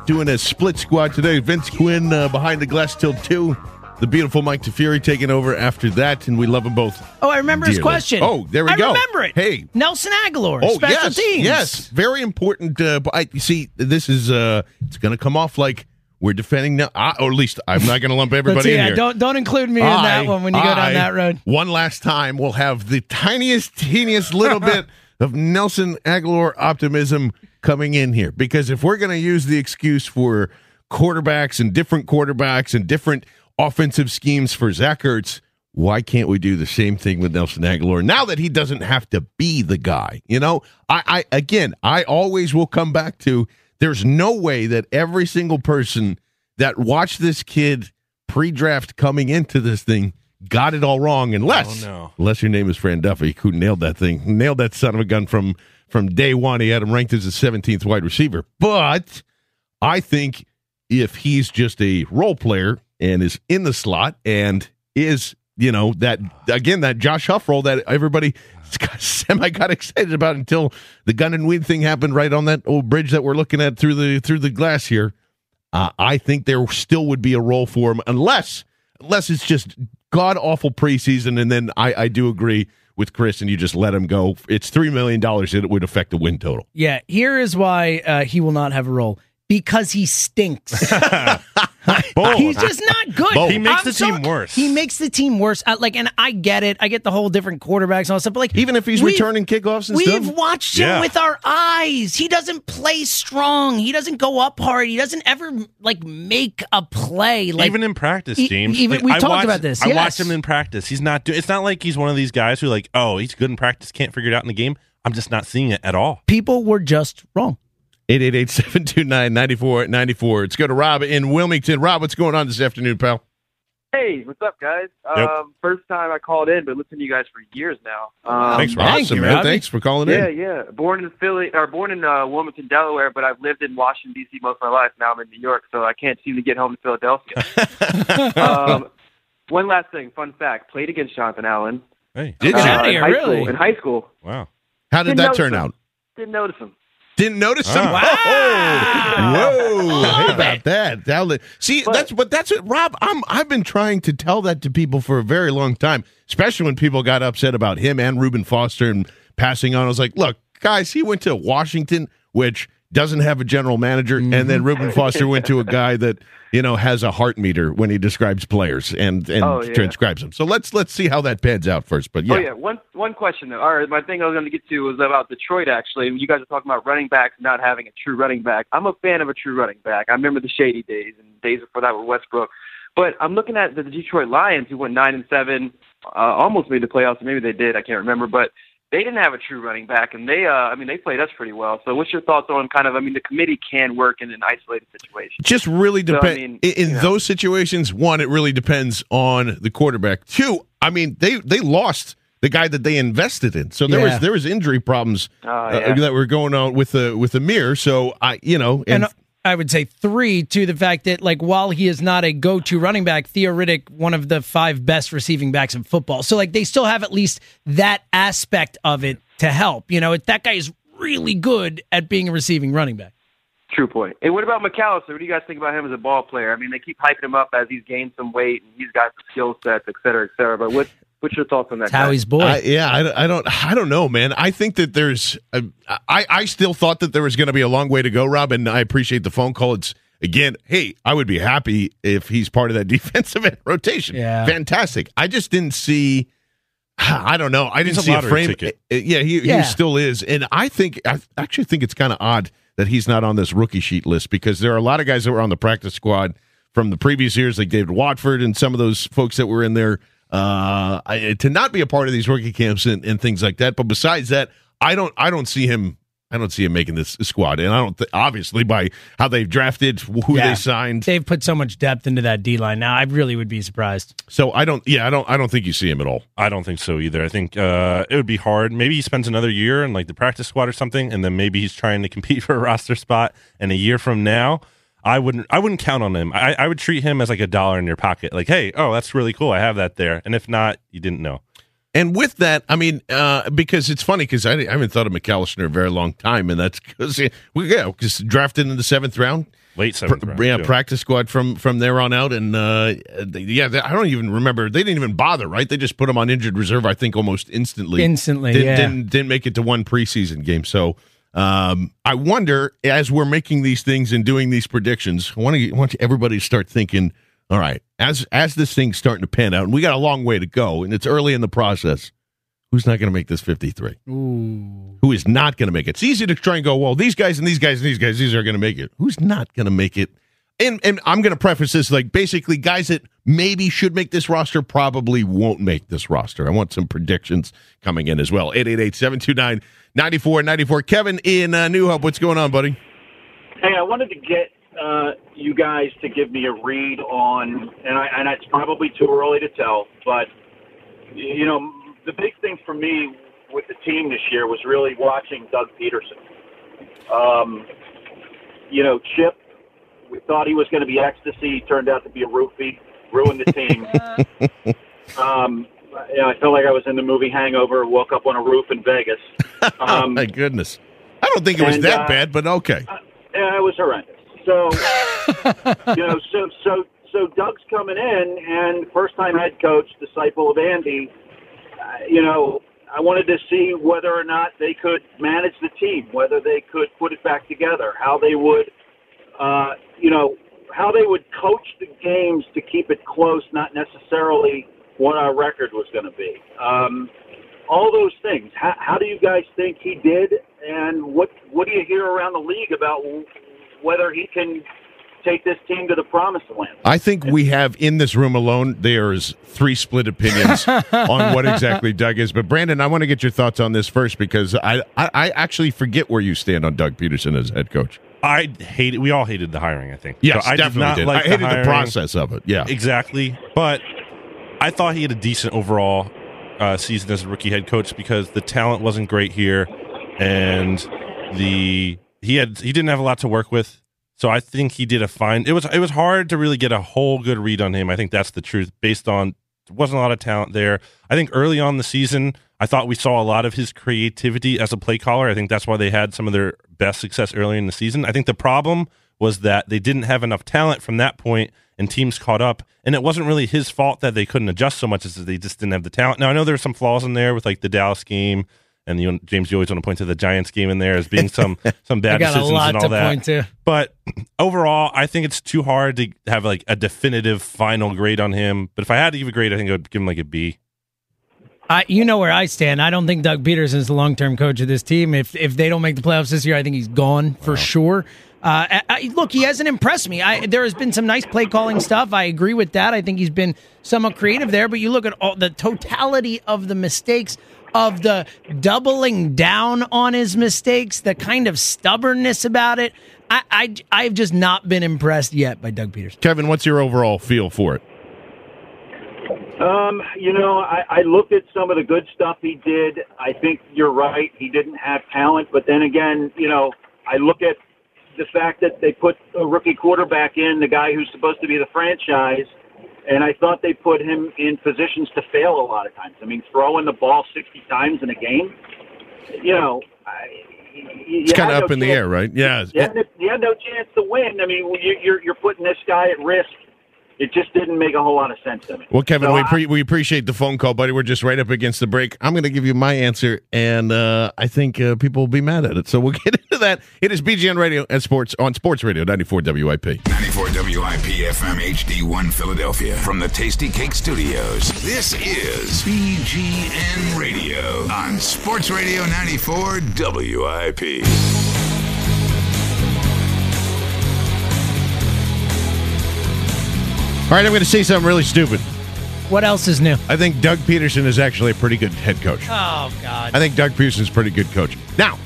Doing a split squad today. Vince Quinn uh, behind the glass till 2. The beautiful Mike DeFury taking over after that, and we love them both. Oh, I remember his question. Oh, there we go. I go. remember it. Hey, Nelson Agholor, Oh special yes, teams. yes, very important. Uh, I you see this is uh, it's going to come off like we're defending now, uh, or at least I'm not going to lump *laughs* everybody see, in yeah, here. don't don't include me in that one when you go down that road. One last time, we'll have the tiniest, teeniest little bit *laughs* of Nelson Agholor optimism coming in here. Because if we're going to use the excuse for quarterbacks and different quarterbacks and different offensive schemes for Zach Ertz, why can't we do the same thing with Nelson Agholor now that he doesn't have to be the guy? You know, I, I again, I always will come back to there's no way that every single person that watched this kid pre-draft coming into this thing got it all wrong unless Oh, no. unless your name is Fran Duffy who nailed that thing nailed that son of a gun from from day one he had him ranked as a 17th wide receiver but I think if he's just a role player and is in the slot and is you know that again that Josh Huff role that everybody *laughs* semi got excited about until the gun and weed thing happened right on that old bridge that we're looking at through the through the glass here. Uh, I think there still would be a role for him unless unless it's just god awful preseason and then I, I do agree with Chris and you just let him go. It's three million dollars it would affect the win total. Yeah, here is why uh, he will not have a role because he stinks. *laughs* He's just not good. Bold. He makes I'm the team worse. He makes the team worse. I, like, and I get it. I get the whole different quarterbacks and all that stuff. But like, Even if he's returning kickoffs and We've stuff? watched Yeah. him with our eyes. He doesn't play strong. He doesn't go up hard. He doesn't ever like make a play. Like even in practice, E- James. even- Like, we I talked watched- about this, I watched him in practice. He's not doing. It's not like he's one of these guys who like, oh, he's good in practice, can't figure it out in the game. I'm just not seeing it at all. people were just wrong. 888-729-9494. Let's go to Rob in Wilmington. Rob, what's going on this afternoon, pal? Hey, what's up, guys? Yep. Um, first time I called in, but listened to you guys for years now. Um, Thanks, Rob. Awesome, man. Thanks for calling yeah, in. Yeah, yeah. Born in Philly, or born in uh, Wilmington, Delaware, but I've lived in Washington D.C. most of my life. Now I'm in New York, so I can't seem to get home to Philadelphia. *laughs* um, one last thing, fun fact: played against Jonathan Allen. Hey, Did uh, you? in high School, in high school, Wow. How did Didn't that turn him. out? didn't notice him. Didn't notice him. Wow. Whoa! How about that? That- See, that's but that's it, Rob. I'm I've been trying to tell that to people for a very long time, especially when people got upset about him and Reuben Foster and passing on. I was like, look, guys, he went to Washington, which doesn't have a general manager, and Mm-hmm. then Reuben Foster went to a guy that you know has a heart meter when he describes players and and Oh, yeah. transcribes them. So let's let's see how that pans out first. But yeah, Oh yeah, one one question though. All right, my thing I was going to get to was about Detroit. Actually, you guys are talking about running backs not having a true running back. I'm a fan of a true running back. I remember the Shady days and days before that with Westbrook. But I'm looking at the Detroit Lions, who went nine and seven, uh, almost made the playoffs. Maybe they did. I can't remember, but they didn't have a true running back, and they, uh, I mean, they played us pretty well. So, what's your thoughts on kind of? I mean, the committee can work in an isolated situation. just really So, I depends mean, in, in yeah. those situations one it really depends on the quarterback two i mean they they lost the guy that they invested in so there Yeah. was there was injury problems Oh, uh, yeah. that were going on with the with the mirror so i you know and, And I would say three to the fact that, like, while he is not a go-to running back, Theo Riddick, one of the five best receiving backs in football. So, like, they still have at least that aspect of it to help. You know, that guy is really good at being a receiving running back. True point. And what about McCalister? What do you guys think about him as a ball player? I mean, they keep hyping him up as he's gained some weight and he's got skill sets, et cetera, et cetera. But what what's your thoughts on that? It's guy? Howie's boy. I, yeah, I, I don't, I don't know, man. I think that there's, a, I, I still thought that there was going to be a long way to go, Rob, and I appreciate the phone call. It's again, hey, I would be happy if he's part of that *laughs* defensive end rotation. Yeah. fantastic. I just didn't see. *sighs* I don't know. I didn't He's a see a lottery frame. ticket. Uh, Yeah, he, Yeah. he still is, and I think I actually think it's kind of odd that he's not on this rookie sheet list because there are a lot of guys that were on the practice squad from the previous years, like David Watford and some of those folks that were in there. Uh, I, to not be a part of these rookie camps and, and things like that. But besides that, I don't I don't see him. I don't see him making this squad, and I don't th- obviously by how they've drafted, who Yeah. they signed. They've put so much depth into that D line now. I really would be surprised. So I don't. Yeah, I don't. I don't think you see him at all. I don't think so either. I think uh, it would be hard. Maybe he spends another year in like the practice squad or something, and then maybe he's trying to compete *laughs* for a roster spot. And a year from now, I wouldn't. I wouldn't count on him. I, I would treat him as like a dollar in your pocket. Like, hey, oh, that's really cool. I have that there. And if not, you didn't know. And with that, I mean, uh, because it's funny because I, I haven't thought of McCalister in a very long time, and that's because we yeah, because drafted in the seventh round. Late seventh Pr- round, yeah, too. practice squad from from there on out, and uh, they- yeah, they- I don't even remember. They didn't even bother, right? They just put him on injured reserve. I think almost instantly. Instantly, didn't, yeah. didn't didn't make it to one preseason game. So um, I wonder, as we're making these things and doing these predictions, I want to want everybody to start thinking. All right, as as this thing's starting to pan out, and we got a long way to go, and it's early in the process. Who's not going to make this fifty three? Ooh. who is not going to make it. It's easy to try and go, well, these guys and these guys and these guys, these are going to make it. Who's not going to make it? And and I'm going to preface this like basically guys that maybe should make this roster probably won't make this roster. I want some predictions coming in as well. 888-729-9494. Kevin in uh, New Hope, what's going on, buddy? Hey, I wanted to get uh, you guys to give me a read on, and I and it's probably too early to tell, but you know, the big thing for me with the team this year was really watching Doug Pederson. Um, you know, Chip, we thought he was going to be ecstasy. He turned out to be a roofie, ruined the team. *laughs* um, you know, I felt like I was in the movie Hangover. Woke up on a roof in Vegas. *laughs* oh, my goodness. I don't think it was and, that uh, bad, but okay. Yeah, it was horrendous. So, *laughs* you know, so so so Doug's coming in, and first time head coach, disciple of Andy. Uh, you know, I wanted to see whether or not they could manage the team, whether they could put it back together, how they would, uh, you know, how they would coach the games to keep it close, not necessarily what our record was going to be. Um, all those things. How, how do you guys think he did, and what what do you hear around the league about whether he can take this team to the promised land? I think we have in this room alone, there's three split opinions *laughs* on what exactly Doug is. But Brandon, I want to get your thoughts on this first because I, I, I actually forget where you stand on Doug Pederson as head coach. I hated. We all hated the hiring. I think. Yes, I definitely did not did. like I hated the hiring. process of it, yeah. exactly. But I thought he had a decent overall uh, season as a rookie head coach because the talent wasn't great here, and the he had he didn't have a lot to work with. So I think he did a fine. It was it was hard to really get a whole good read on him. I think that's the truth based on wasn't a lot of talent there. I think early on the season, I thought we saw a lot of his creativity as a play caller. I think that's why they had some of their best success early in the season. I think the problem was that they didn't have enough talent from that point and teams caught up. And it wasn't really his fault that they couldn't adjust so much as they just didn't have the talent. Now I know there's some flaws in there with like the Dallas game and you, James, you always want to point to the Giants game in there as being some *laughs* some bad I got a decisions and all that. But overall, I think it's too hard to have like a definitive final grade on him. But if I had to give a grade, I think I would give him like a B. I, you know where I stand. I don't think Doug Pederson is the long term coach of this team. If if they don't make the playoffs this year, I think he's gone for sure. Uh, I, I- look, he hasn't impressed me. I, there has been some nice play calling stuff. I agree with that. I think he's been somewhat creative there. But you look at all the totality of the mistakes, of the doubling down on his mistakes, the kind of stubbornness about it. I, I I've just not been impressed yet by Doug Pederson. Kevin, what's your overall feel for it? Um, you know, I, I looked at some of the good stuff he did. I think you're right. He didn't have talent, but then again, you know, I look at the fact that they put a rookie quarterback in, the guy who's supposed to be the franchise, and I thought they put him in positions to fail a lot of times. I mean, throwing the ball 60 times in a game, you know, I, It's kind of up no in the air, right? Yeah. You had, no, you had no chance to win. I mean, you, you're you're putting this guy at risk. It just didn't make a whole lot of sense to me. Well, Kevin, So we I- pre- we appreciate the phone call, buddy. We're just right up against the break. I'm going to give you my answer, and uh, I think uh, people will be mad at it. So we'll *laughs* get into that. It is BGN Radio and Sports on Sports Radio 94 WIP. 94 WIP FM HD1 Philadelphia from the Tastykake Studios. This is BGN Radio on Sports Radio 94 WIP. All right, I'm going to say something really stupid. What else is new? I think Doug Pederson is actually a pretty good head coach. Oh God. I think Doug Pederson's a pretty good coach. Now,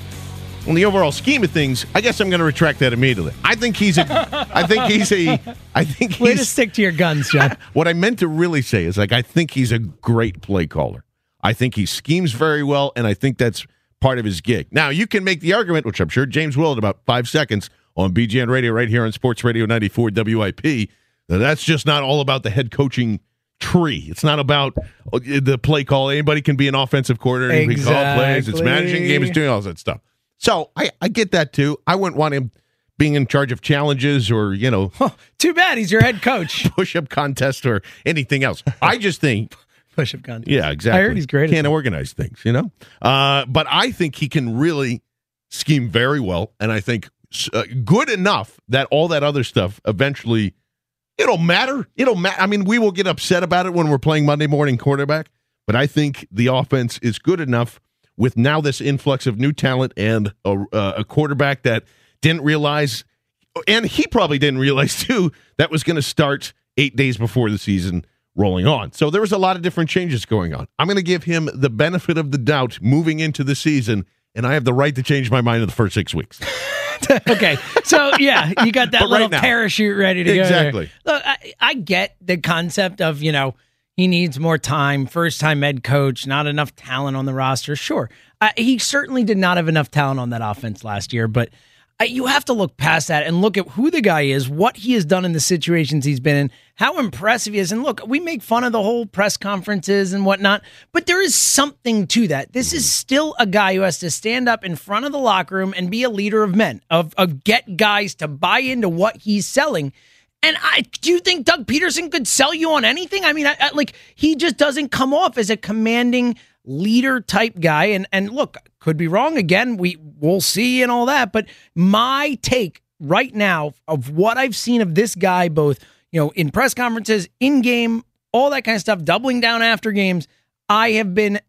on the overall scheme of things, I guess I'm going to retract that immediately. I think he's a. I think he's a. I think Way to stick to your guns, John. *laughs* What I meant to really say is like I think he's a great play caller. I think he schemes very well, and I think that's part of his gig. Now you can make the argument, which I'm sure James will in about five seconds on BGN Radio right here on Sports Radio 94 WIP. That that's just not all about the head coaching tree. It's not about uh, the play call. Anybody can be an offensive coordinator. He can call plays. It's managing games, doing all that stuff. So I, I get that too. I wouldn't want him being in charge of challenges or you know Too bad he's your head coach. *laughs* push-up contest or anything else. I just think *laughs* Push up contest. Yeah, exactly. I heard he's great at Can't organize things, you know. Uh, but I think he can really scheme very well, and I think uh, good enough that all that other stuff eventually it'll matter. It'll matter. I mean, we will get upset about it when we're playing Monday morning quarterback, but I think the offense is good enough with now this influx of new talent and a, uh, a quarterback that didn't realize, and he probably didn't realize *laughs* too, that was going to start eight days before the season rolling on. So there was a lot of different changes going on. I'm going to give him the benefit of the doubt moving into the season, and I have the right to change my mind in the first six weeks. *laughs* *laughs* okay, so yeah, you got that right little now- parachute ready to go. Exactly. Look, I, I get the concept of you know he needs more time, first time head coach, not enough talent on the roster. Sure, uh, he certainly did not have enough talent on that offense last year, but. You have to look past that and look at who the guy is, what he has done in the situations he's been in, how impressive he is. And look, we make fun of the whole press conferences and whatnot, but there is something to that. This is still a guy who has to stand up in front of the locker room and be a leader of men, of, of get guys to buy into what he's selling. And I do you think Doug Pederson could sell you on anything? I mean, I, I, like he just doesn't come off as a commanding leader type guy. And and look, could be wrong again. We we'll see and all that. But my take right now of what I've seen of this guy, both you know in press conferences, in game, all that kind of stuff, doubling down after games, I have been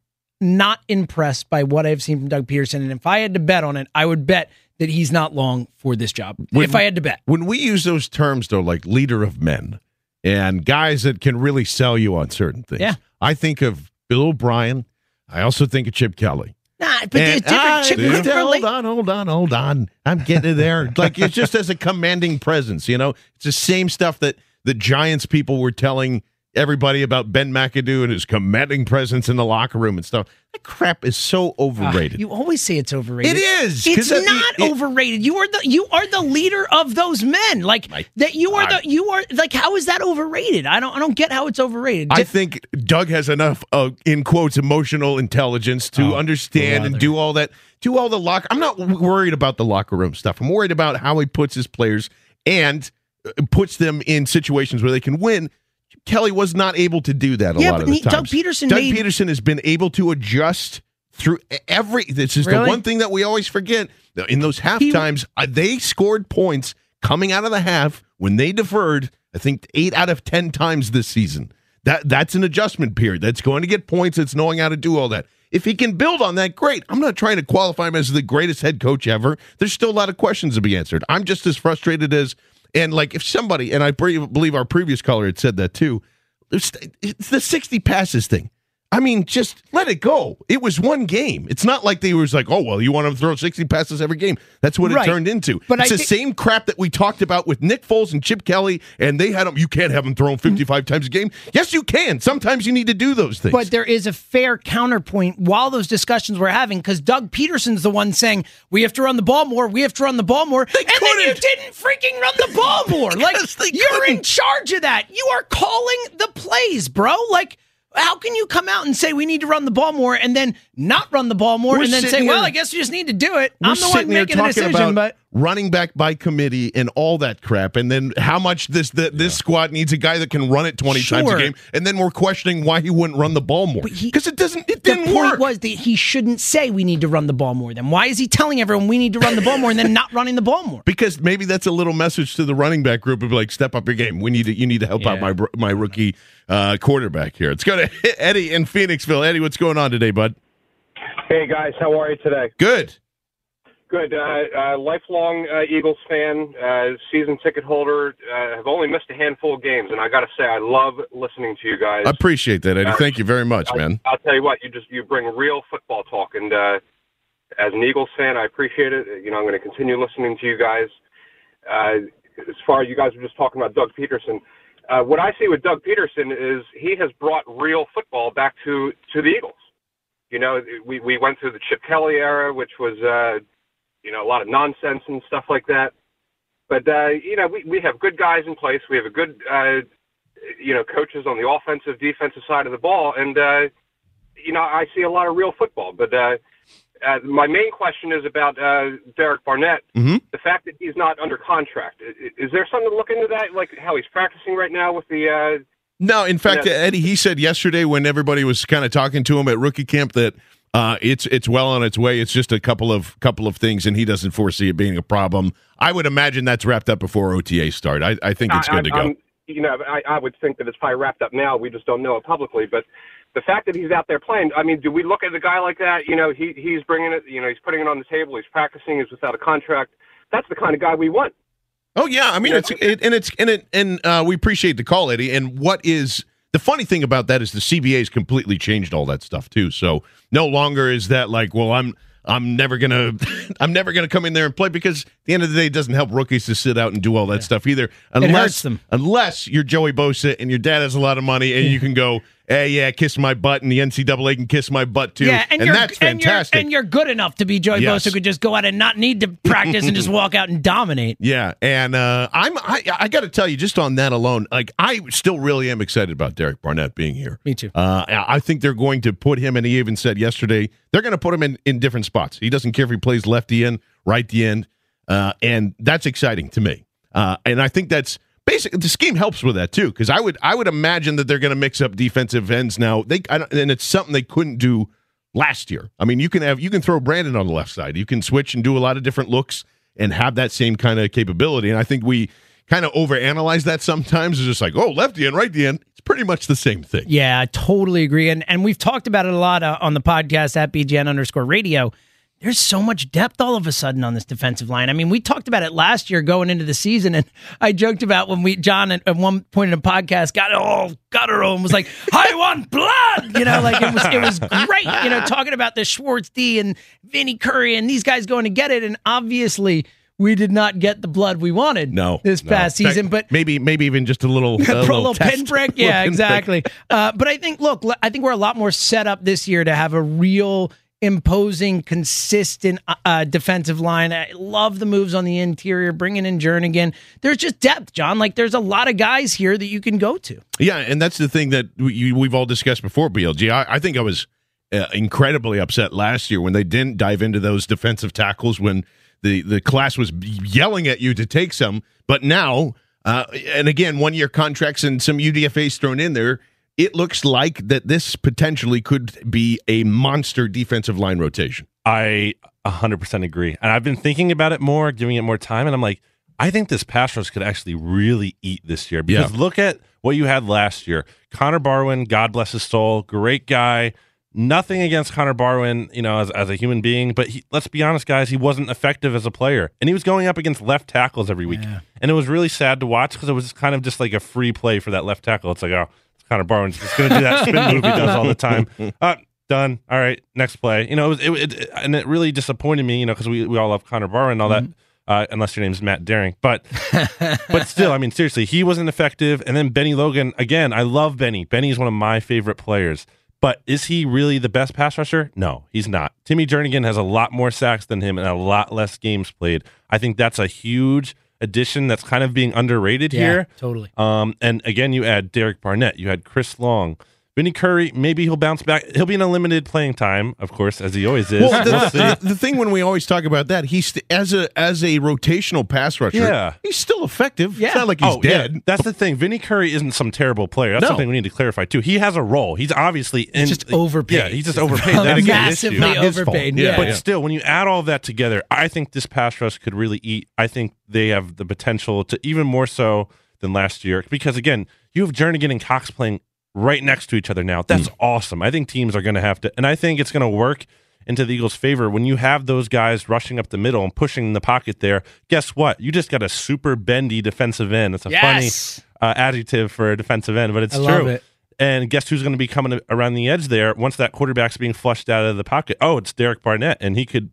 not impressed by what I've seen from Doug Pederson. And if I had to bet on it, I would bet that he's not long for this job. When- if I had to bet. When we use those terms, though, like leader of men and guys that can really sell you on certain things, Yeah. I think of Bill O'Brien. I also think of Chip Kelly. Nah, but And it's different. I- Chip, hold on, hold on, hold on. I'm getting there. *laughs* like it's just as a commanding presence, you know. It's the same stuff that the Giants people were telling everybody about Ben McAdoo and his commanding presence in the locker room and stuff. That crap is so overrated. Ah, You always say it's overrated. It is. It's at the- not it- overrated. You are the you are the leader of those men. Like that. You are I- the you are like. How is that overrated? I don't I don't get how it's overrated. I think Doug has enough, uh, in quotes, emotional intelligence to Oh, understand and do all that, do all the lock. I'm not worried about the locker room stuff. I'm worried about how he puts his players and uh, puts them in situations where they can win. Kelly was not able to do that a Yeah, lot but of the he- Doug times. Pederson Doug made- Pederson has been able to adjust through every. This is the one thing that we always forget. In those half times, uh, they scored points coming out of the half when they deferred. I think eight out of ten times this season. That that's an adjustment period. That's going to get points. It's knowing how to do all that. If he can build on that, great. I'm not trying to qualify him as the greatest head coach ever. There's still a lot of questions to be answered. I'm just as frustrated as and like if somebody and I believe our previous caller had said that too. It's, the 60 passes thing. I mean, just let it go. It was one game. It's not like they was like, oh well, you want to throw 60 passes every game. That's what Right. it turned into. But it's I the thi- same crap that we talked about with Nick Foles and Chip Kelly, and they had them. You can't have them thrown 55 times a game. Yes, you can. Sometimes you need to do those things. But there is a fair counterpoint while those discussions were having because Doug Pederson's the one saying we have to run the ball more, we have to run the ball more, and then you didn't freaking run the ball more. *laughs* like you're in charge of that. You are calling the plays, bro. Like. How can you come out and say we need to run the ball more and then not run the ball more We're and then say, sitting well, I guess you just need to do it? I'm the one making the decision, about but running back by committee and all that crap, and then how much this the, this squad needs a guy that can run it twenty times a game, and then we're questioning why he wouldn't run the ball more because it doesn't. It the didn't point work. was that he shouldn't say we need to run the ball more. Then why is he telling everyone we need to run the ball more and then not running the ball more? Because maybe that's a little message to the running back group of like, step up your game. We need to, you need to help out my my rookie uh, quarterback here. Let's go to *laughs* Eddie in Phoenixville. Eddie, what's going on today, bud? Hey guys, how are you today? Good. Good. Uh, uh, lifelong uh, Eagles fan, uh, season ticket holder. Uh, have only missed a handful of games, and I got to say, I love listening to you guys. I appreciate that, Eddie. Uh, Thank you very much, man. I'll tell you what, you just you bring real football talk, and uh, as an Eagles fan, I appreciate it. You know, I'm going to continue listening to you guys. Uh, as far as you guys were just talking about Doug Pederson, uh, what I see with Doug Pederson is he has brought real football back to to the Eagles. You know, we we went through the Chip Kelly era, which was uh, you know a lot of nonsense and stuff like that. But uh, you know, we we have good guys in place. We have a good uh, you know coaches on the offensive, defensive side of the ball, and uh, you know I see a lot of real football. But uh, uh, my main question is about uh, Derek Barnett. Mhm. The fact that he's not under contract. I- i- Is there something to look into that? Like how he's practicing right now with the. Uh, No, in fact, Yeah. Eddie, he said yesterday when everybody was kind of talking to him at rookie camp that uh, it's it's well on its way. It's just a couple of couple of things, and he doesn't foresee it being a problem. I would imagine that's wrapped up before OTA start. I, I think it's I- good to I- go. I'm- you know, I, I would think that it's probably wrapped up now. We just don't know it publicly. But the fact that he's out there playing, I mean, do we look at a guy like that? You know, he he's bringing it. You know, he's putting it on the table. He's practicing. He's without a contract. That's the kind of guy we want. Oh yeah, I mean it's it, and it's and it and uh, we appreciate the call, Eddie. And what is the funny thing about that is the CBA's completely changed all that stuff too. So no longer is that like, well, I'm I'm never gonna *laughs* I'm never gonna come in there and play because at the end of the day, it doesn't help rookies to sit out and do all that stuff either. Unless unless you're Joey Bosa and your dad has a lot of money and you can go, hey, yeah, kiss my butt, and the NCAA can kiss my butt too. Yeah, and, you're, that's and you're- fantastic. And you're, good enough to be Joey Yes. Bosa, who could just go out and not need to *clears throat* practice and just walk out and dominate. Yeah, and uh, I'm I, I got to tell you, just on that alone, like I still really am excited about Derek Barnett being here. Me too. Uh, I I think they're going to put him, and he even said yesterday they're going to put him in in different spots. He doesn't care if he plays lefty end, righty end, uh, and that's exciting to me. Uh, and I think that's basically the scheme helps with that too, because I would I would imagine that they're going to mix up defensive ends now. They and it's something they couldn't do last year. I mean, you can have you can throw Brandon on the left side. You can switch and do a lot of different looks and have that same kind of capability. And I think we kind of overanalyze that sometimes. It's just like, oh, lefty and righty end. It's pretty much the same thing. Yeah, I totally agree. And and we've talked about it a lot uh, on the podcast at BGN underscore radio. There's so much depth all of a sudden on this defensive line. I mean, we talked about it last year going into the season, and I joked about when we John at, at one point in the podcast got all guttural and was like, *laughs* "I want blood," you know, like it was it was great, you know, talking about the Schwartz D and Vinny Curry and these guys going to get it, and obviously we did not get the blood we wanted. No, this past season, but maybe maybe even just a little *laughs* a little, little pinprick. *laughs* Yeah, exactly. Uh, but I think, look, I think we're a lot more set up this year to have a real imposing, consistent uh, uh, defensive line. I love the moves on the interior, bringing in Jernigan. There's just depth, John. Like there's a lot of guys here that you can go to. Yeah, and that's the thing that we, we've all discussed before, BLG. I, I think I was uh, incredibly upset last year when they didn't dive into those defensive tackles when the, the class was yelling at you to take some. But now, uh, and again, one year contracts and some UDFAs thrown in there, it looks like that this potentially could be a monster defensive line rotation. I 100% agree. And I've been thinking about it more, giving it more time. And I'm like, I think this pass rush could actually really eat this year because Yeah. look at what you had last year. Connor Barwin, God bless his soul, great guy. Nothing against Connor Barwin, you know, as, as a human being, but he, let's be honest, guys, he wasn't effective as a player, and he was going up against left tackles every week, and it was really sad to watch because it was kind of just like a free play for that left tackle. It's like, oh, Connor Barwin's just going to do that spin *laughs* move he does all the time. Uh, done. All right, next play. You know, it, was, it, it and it really disappointed me. You know, because we we all love Connor Barwin and all that. Uh, unless your name's Matt Daring, but *laughs* but still, I mean, seriously, he wasn't effective. And then Bennie Logan, again, I love Bennie. Bennie is one of my favorite players. But is he really the best pass rusher? No, he's not. Timmy Jernigan has a lot more sacks than him and a lot less games played. I think that's a huge addition that's kind of being underrated Yeah, here. totally. Um, and again, you add Derek Barnett, you had Chris Long. Vinny Curry, maybe he'll bounce back. He'll be in a limited playing time, of course, as he always is. Well, the, We'll see. the, the thing when we always talk about that, he's st- as a as a rotational pass rusher. Yeah. he's still effective. It's not like he's oh, yeah. dead. That's the thing. Vinny Curry isn't some terrible player. That's No. something we need to clarify too. He has a role. He's obviously in, just overpaid. Yeah, he's just overpaid. problem. That's the Massively issue. Not his fault. overpaid, Yeah, yeah. But yeah. still, when you add all that together, I think this pass rush could really eat. I think they have the potential to even more so than last year because again, you have Jernigan and Cox playing right next to each other now. That's Mm. awesome. I think teams are going to have to, and I think it's going to work into the Eagles' favor when you have those guys rushing up the middle and pushing the pocket there. Guess what? You just got a super bendy defensive end. It's a Yes! funny uh, adjective for a defensive end, but it's I true. love it. And guess who's going to be coming around the edge there once that quarterback's being flushed out of the pocket? Oh, it's Derek Barnett, and he could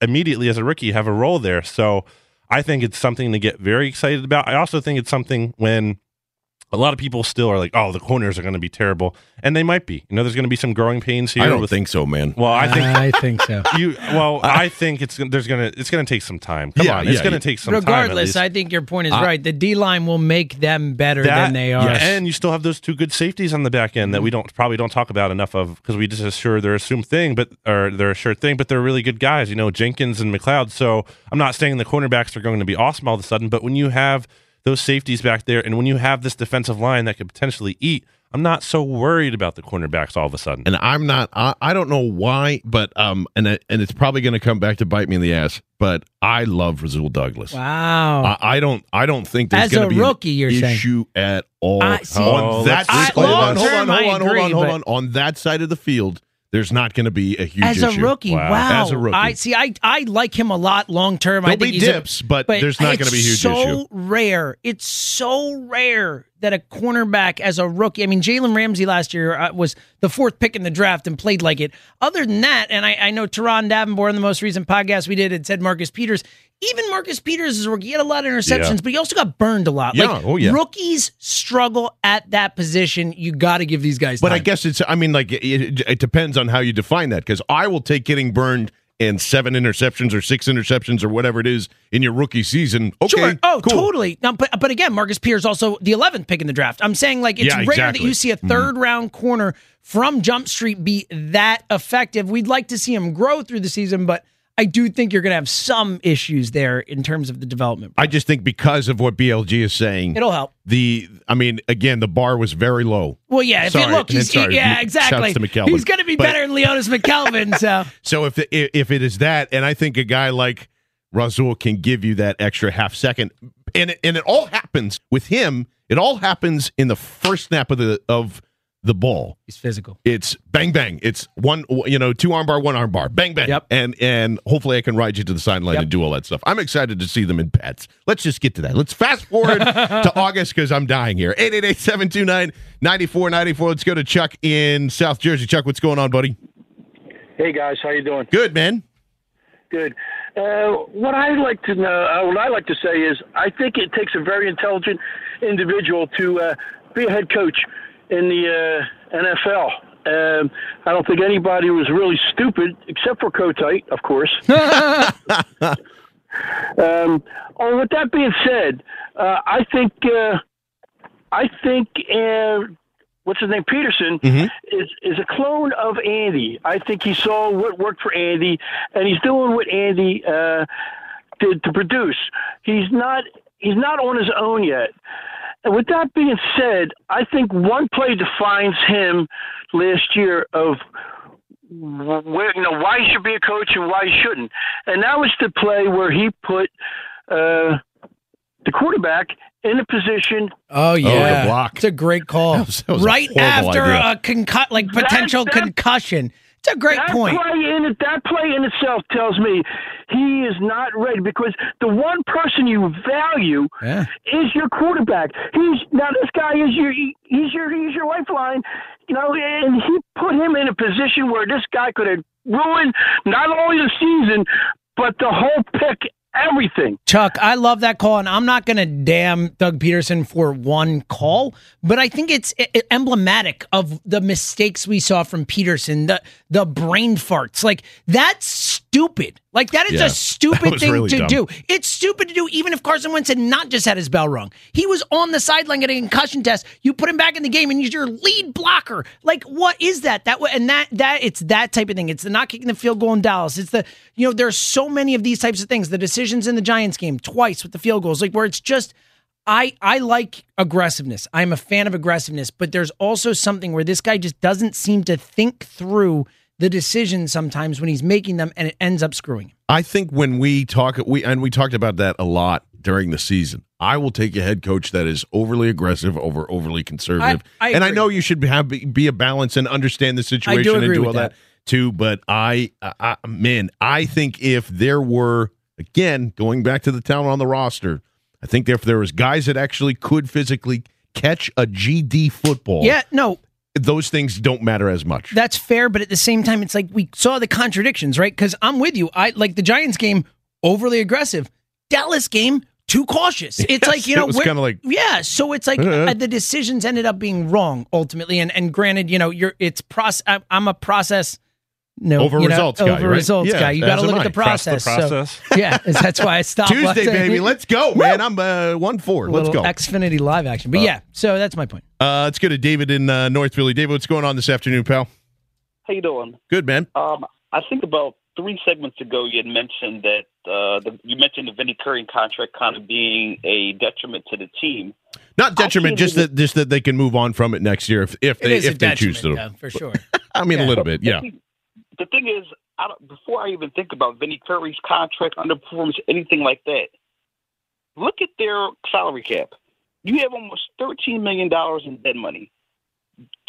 immediately as a rookie have a role there. So I think it's something to get very excited about. I also think it's something when a lot of people still are like, "Oh, the corners are going to be terrible," and they might be. You know, there's going to be some growing pains here. I don't with- think so, man. Well, I think I think so. *laughs* you. Well, I think it's there's gonna it's gonna take some time. Come Yeah, on, it's yeah, gonna yeah. take some time. Regardless. I think your point is Uh, right. The D line will make them better That- than they are. And you still have those two good safeties on the back end that we don't probably don't talk about enough of because we just assure they're assumed thing, but or they're a sure thing, but they're really good guys. You know, Jenkins and McLeod. So I'm not saying the cornerbacks are going to be awesome all of a sudden, but when you have those safeties back there, and when you have this defensive line that could potentially eat, I'm not so worried about the cornerbacks all of a sudden. and I'm not. I, I don't know why, but um, and it- and it's probably going to come back to bite me in the ass. But I love Rasul Douglas. Wow. I, I don't. I don't think there's As going a to be rookie, you're an saying. issue at all I- see, on Oh, that. let's- hold on, hold on, hold on, hold on, hold on. On that side of the field, there's not going to be a huge as a issue. rookie, wow. As a rookie, I see. I I like him a lot long term. I There'll think be he's a- dips, but there's not gonna be a huge so issue. rare. It's so rare that a cornerback as a rookie. I mean, Jalen Ramsey last year uh, was the fourth pick in the draft and played like it. Other than that, and I, I know Teron Davenport in the most recent podcast we did had said Marcus Peters. Even Marcus Peters is a rookie. He had a lot of interceptions, Yeah. but he also got burned a lot. Yeah, Like oh, yeah. rookies struggle at that position. You got to give these guys. But time. I guess it's. I mean, like it, it, depends on how you define that. Because I will take getting burned and seven interceptions or six interceptions or whatever it is in your rookie season. Okay, Sure. Oh, cool. totally. Now, but but again, Marcus Pierce also the 11th pick in the draft. I'm saying like it's Yeah, rare exactly. that you see a mm-hmm. 3rd round corner from Jump Street be that effective. We'd like to see him grow through the season, but I do think you're going to have some issues there in terms of the development. I just think because of what BLG is saying, It'll help. The I mean, again, the bar was very low. Well, yeah. If Sorry, you look, he's sorry, yeah, exactly. He's going to be But- better than Leodis McKelvin. So *laughs* So if the, if it is that, and I think a guy like Rasul can give you that extra half second, and it, and it all happens with him. It all happens in the first snap of the of the ball. he's physical. It's bang bang. It's one you know two arm bar, one arm bar, bang bang. Yep. And and hopefully I can ride you to the sideline Yep. and do all that stuff. I'm excited to see them in pets. Let's just get to that. Let's fast forward *laughs* to August because I'm dying here. 888-729-9494. Let's go to Chuck in South Jersey. Chuck, what's going on, buddy? Hey guys, how you doing? Good man. Good. Uh, what I like to know, uh, what I like to say is, I think it takes a very intelligent individual to uh, be a head coach in the uh, NFL. Um, I don't think anybody was really stupid, except for Kotite, of course. *laughs* um, oh, with that being said, uh, I think uh, I think uh, what's his name Pederson is is a clone of Andy. I think he saw what worked for Andy, and he's doing what Andy uh, did to produce. He's not he's not on his own yet. And with that being said, I think one play defines him last year of where you know why he should be a coach and why he shouldn't. And that was the play where he put uh, the quarterback in a position Oh yeah, the block. It's a great call. was- that was right horrible after idea. a concu- like potential that- concussion. It's a great that point. Play in it, that play in itself tells me he is not ready because the one person you value Yeah. is your quarterback. He's now this guy is your he's your he's your lifeline, you know, and he put him in a position where this guy could have ruined not only the season but the whole pick, everything. Chuck, I love that call, and I'm not going to damn Doug Pederson for one call, but I think it's emblematic of the mistakes we saw from Pederson, the the brain farts. Like that's stupid. Like that is Yeah, *laughs* a stupid thing really to dumb. do. It's stupid to do, even if Carson Wentz had not just had his bell rung. He was on the sideline getting a concussion test. You put him back in the game, and he's your lead blocker. Like, what is that? That and that that it's that type of thing. It's the not kicking the field goal in Dallas. It's the you know there's so many of these types of things. The decisions in the Giants game twice with the field goals, like where it's just. I, I like aggressiveness. I'm a fan of aggressiveness, but there's also something where this guy just doesn't seem to think through the decisions sometimes when he's making them and it ends up screwing him. I think when we talk, we and we talked about that a lot during the season. I will take a head coach that is overly aggressive over overly conservative, I and I know you should have be a balance and understand the situation and do all that. that. too. But I, I, I- man, I think if there were again going back to the talent on the roster, I think if there was guys that actually could physically catch a GD football, Yeah, no, those things don't matter as much. That's fair, but at the same time, it's like we saw the contradictions, right? Because I'm with you. I like the Giants game overly aggressive. Dallas game too cautious. *laughs* It's Yes, like you know, was we're- kinda like- yeah. So it's like Uh-huh. uh, the decisions ended up being wrong ultimately. And and granted, you know, you're it's process. I'm a process. No, Over you know, results guy, over right? results Yeah, guy. You got to am look I. at the Trust the process. So- process. *laughs* yeah, that's why I stopped. Tuesday, baby. Let's go, *laughs* man. I'm uh, one four. Let's Little go. Xfinity live action. But Uh, yeah, so that's my point. Uh, let's go to David in uh, North Philly. David, what's going on this afternoon, pal? How you doing? Good, man. Um, I think about three segments ago you had mentioned that uh, the, you mentioned the Vinny Curry contract kind of being a detriment to the team. Not detriment, just that just that they can move on from it next year if if they is a if they choose to. detriment, though, for sure. *laughs* I mean, a little bit, yeah. The thing is, I don't, before I even think about Vinny Curry's contract, underperformance, anything like that, look at their salary cap. You have almost thirteen million dollars in dead money.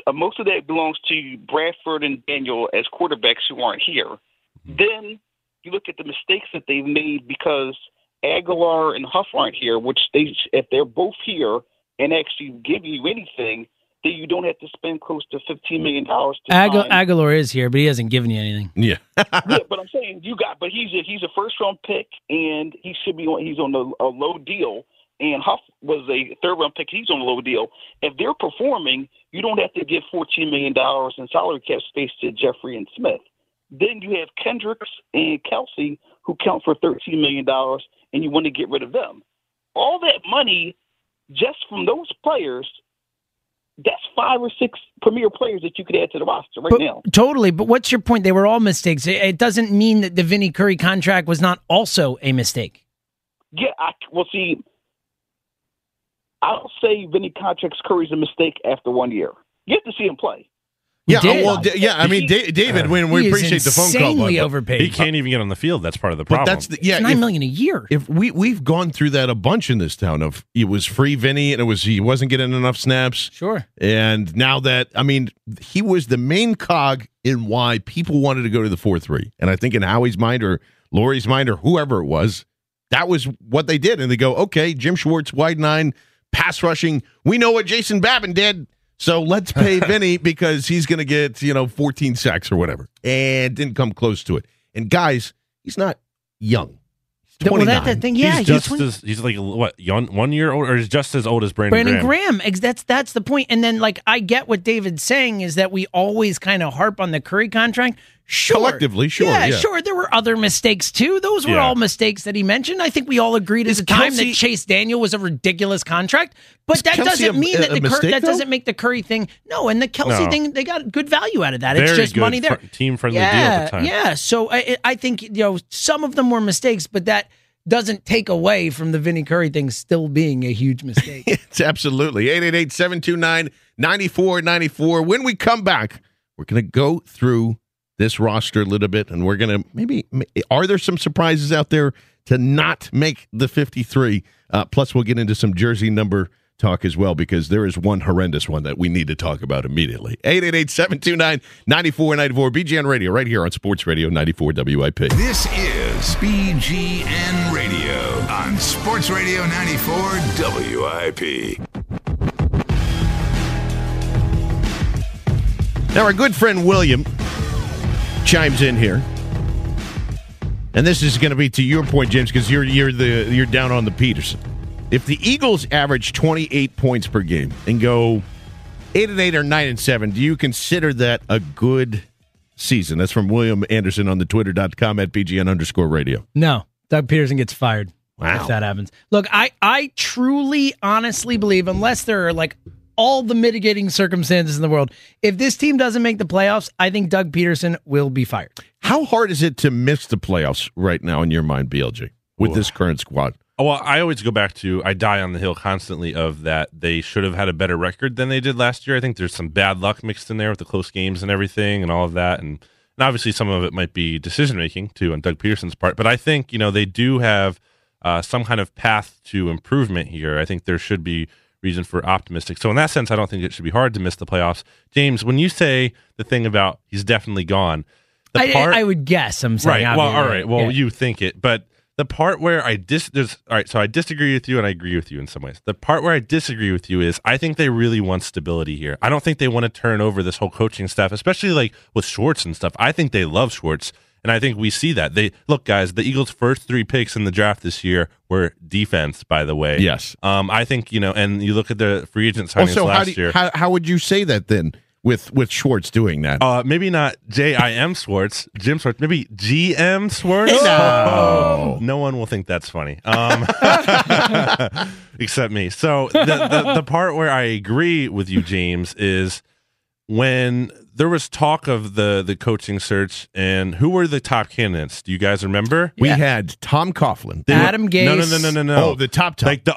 Uh, most of that belongs to Bradford and Daniel as quarterbacks who aren't here. Then you look at the mistakes that they've made because Agholor and Huff aren't here, which they if they're both here and actually give you anything, then you don't have to spend close to fifteen million dollars to Agu- Agholor is here, but he hasn't given you anything. Yeah. *laughs* yeah, but I'm saying you got, but he's a, he's a first round pick, and he should be on. He's on a, a low deal, and Huff was a third round pick. He's on a low deal. If they're performing, you don't have to give 14 million dollars in salary cap space to Jeffery and Smith. Then you have Kendricks and Kelce who count for 13 million dollars, and you want to get rid of them. All that money, just from those players, that's five or six premier players that you could add to the roster right But- now. Totally. But what's your point? They were all mistakes. It, it doesn't mean that the Vinny Curry contract was not also a mistake. Yeah, I well see. I don't say Vinny contracts Curry's a mistake after one year. You have to see him play. Yeah, did. well, d- yeah. I mean, Da- David, when we He is appreciate the phone call, insanely but- overpaid. He can't even get on the field. That's part of the But problem. that's the, yeah. It's nine if- million a year. If we we've gone through that a bunch in this town of it was free Vinny and it was he wasn't getting enough snaps. Sure. And now that I mean he was the main cog in why people wanted to go to the four three. And I think in Howie's mind or Lurie's mind or whoever it was, that was what they did. And they go, okay, Jim Schwartz, wide nine, pass rushing. We know what Jason Babin did. So let's pay Vinny *laughs* because he's going to get, you know, 14 sacks or whatever. And didn't come close to it. And guys, he's not young. He's Well, 29. that's the thing. Yeah, he's he's just 20 as he's like what young, one year old, or he's just as old as Brandon, Brandon Graham. Graham. That's that's the point. And then like I get what David's saying is that we always kind of harp on the Curry contract. Sure. Collectively, sure, Yeah, yeah. sure. There were other mistakes too. Those were Yeah. all mistakes that he mentioned. I think we all agreed at Is the time Kelce- that Chase Daniel was a ridiculous contract. But that Kelce doesn't a- mean that a the Cur- that doesn't make the Curry thing. No, and the Kelce No. thing, they got good value out of that. it's just money there. fr- team-friendly deal yeah, at the time. Yeah. So I, I think you know some of them were mistakes, but that doesn't take away from the Vinny Curry thing still being a huge mistake. *laughs* It's absolutely 888 729 9494. When we come back, we're going to go through this roster a little bit and we're going to maybe, are there some surprises out there to not make the 53? Uh, plus, we'll get into some jersey number talk as well because there is one horrendous one that we need to talk about immediately. 888 729 9494. BGN Radio right here on Sports Radio 94 WIP. This is BGN Radio on Sports Radio 94 WIP. Now, our good friend William chimes in here, and this is going to be to your point, James, because you're you're the you're down on the Pederson. If the Eagles average 28 points per game and go eight and eight or nine and seven, do you consider that a good season? That's from William Anderson on the Twitter.com at BGN underscore radio. No, Doug Pederson gets fired Wow. if that happens. Look, I I truly, honestly believe, unless there are like all the mitigating circumstances in the world, if this team doesn't make the playoffs, I think Doug Pederson will be fired. How hard is it to miss the playoffs right now in your mind, BLG, with this current squad? Oh, Well, I always go back to I die on the hill constantly of that they should have had a better record than they did last year. I think there's some bad luck mixed in there with the close games and everything and all of that, and, and obviously some of it might be decision making too on Doug Pederson's part. But I think you know they do have uh, some kind of path to improvement here. I think there should be reason for optimistic. So in that sense, I don't think it should be hard to miss the playoffs. James, when you say the thing about he's definitely gone, the I, part I would guess. I'm saying. right. Well, all right. Well, Yeah. you think it, but the part where I dis there's all right. So I disagree with you, and I agree with you in some ways. The part where I disagree with you is I think they really want stability here. I don't think they want to turn over this whole coaching staff, especially like with Schwartz and stuff. I think they love Schwartz, And I think we see that. They look, guys. The Eagles' first three picks in the draft this year were defense. By the way, Yes. Um, I think you know, and you look at the free agent signings Also, last how, you, year. how how would you say that then with with Schwartz doing that? Uh, maybe not J I M Schwartz, Jim Schwartz, maybe G M Schwartz. No. no one will think that's funny, um, *laughs* except me. So the, the the part where I agree with you, James, is when there was talk of the the coaching search and who were the top candidates. Do you guys remember? We had Tom Coughlin, They were- Adam Gase. No, no, no, no, no, no. Oh, the top top. like the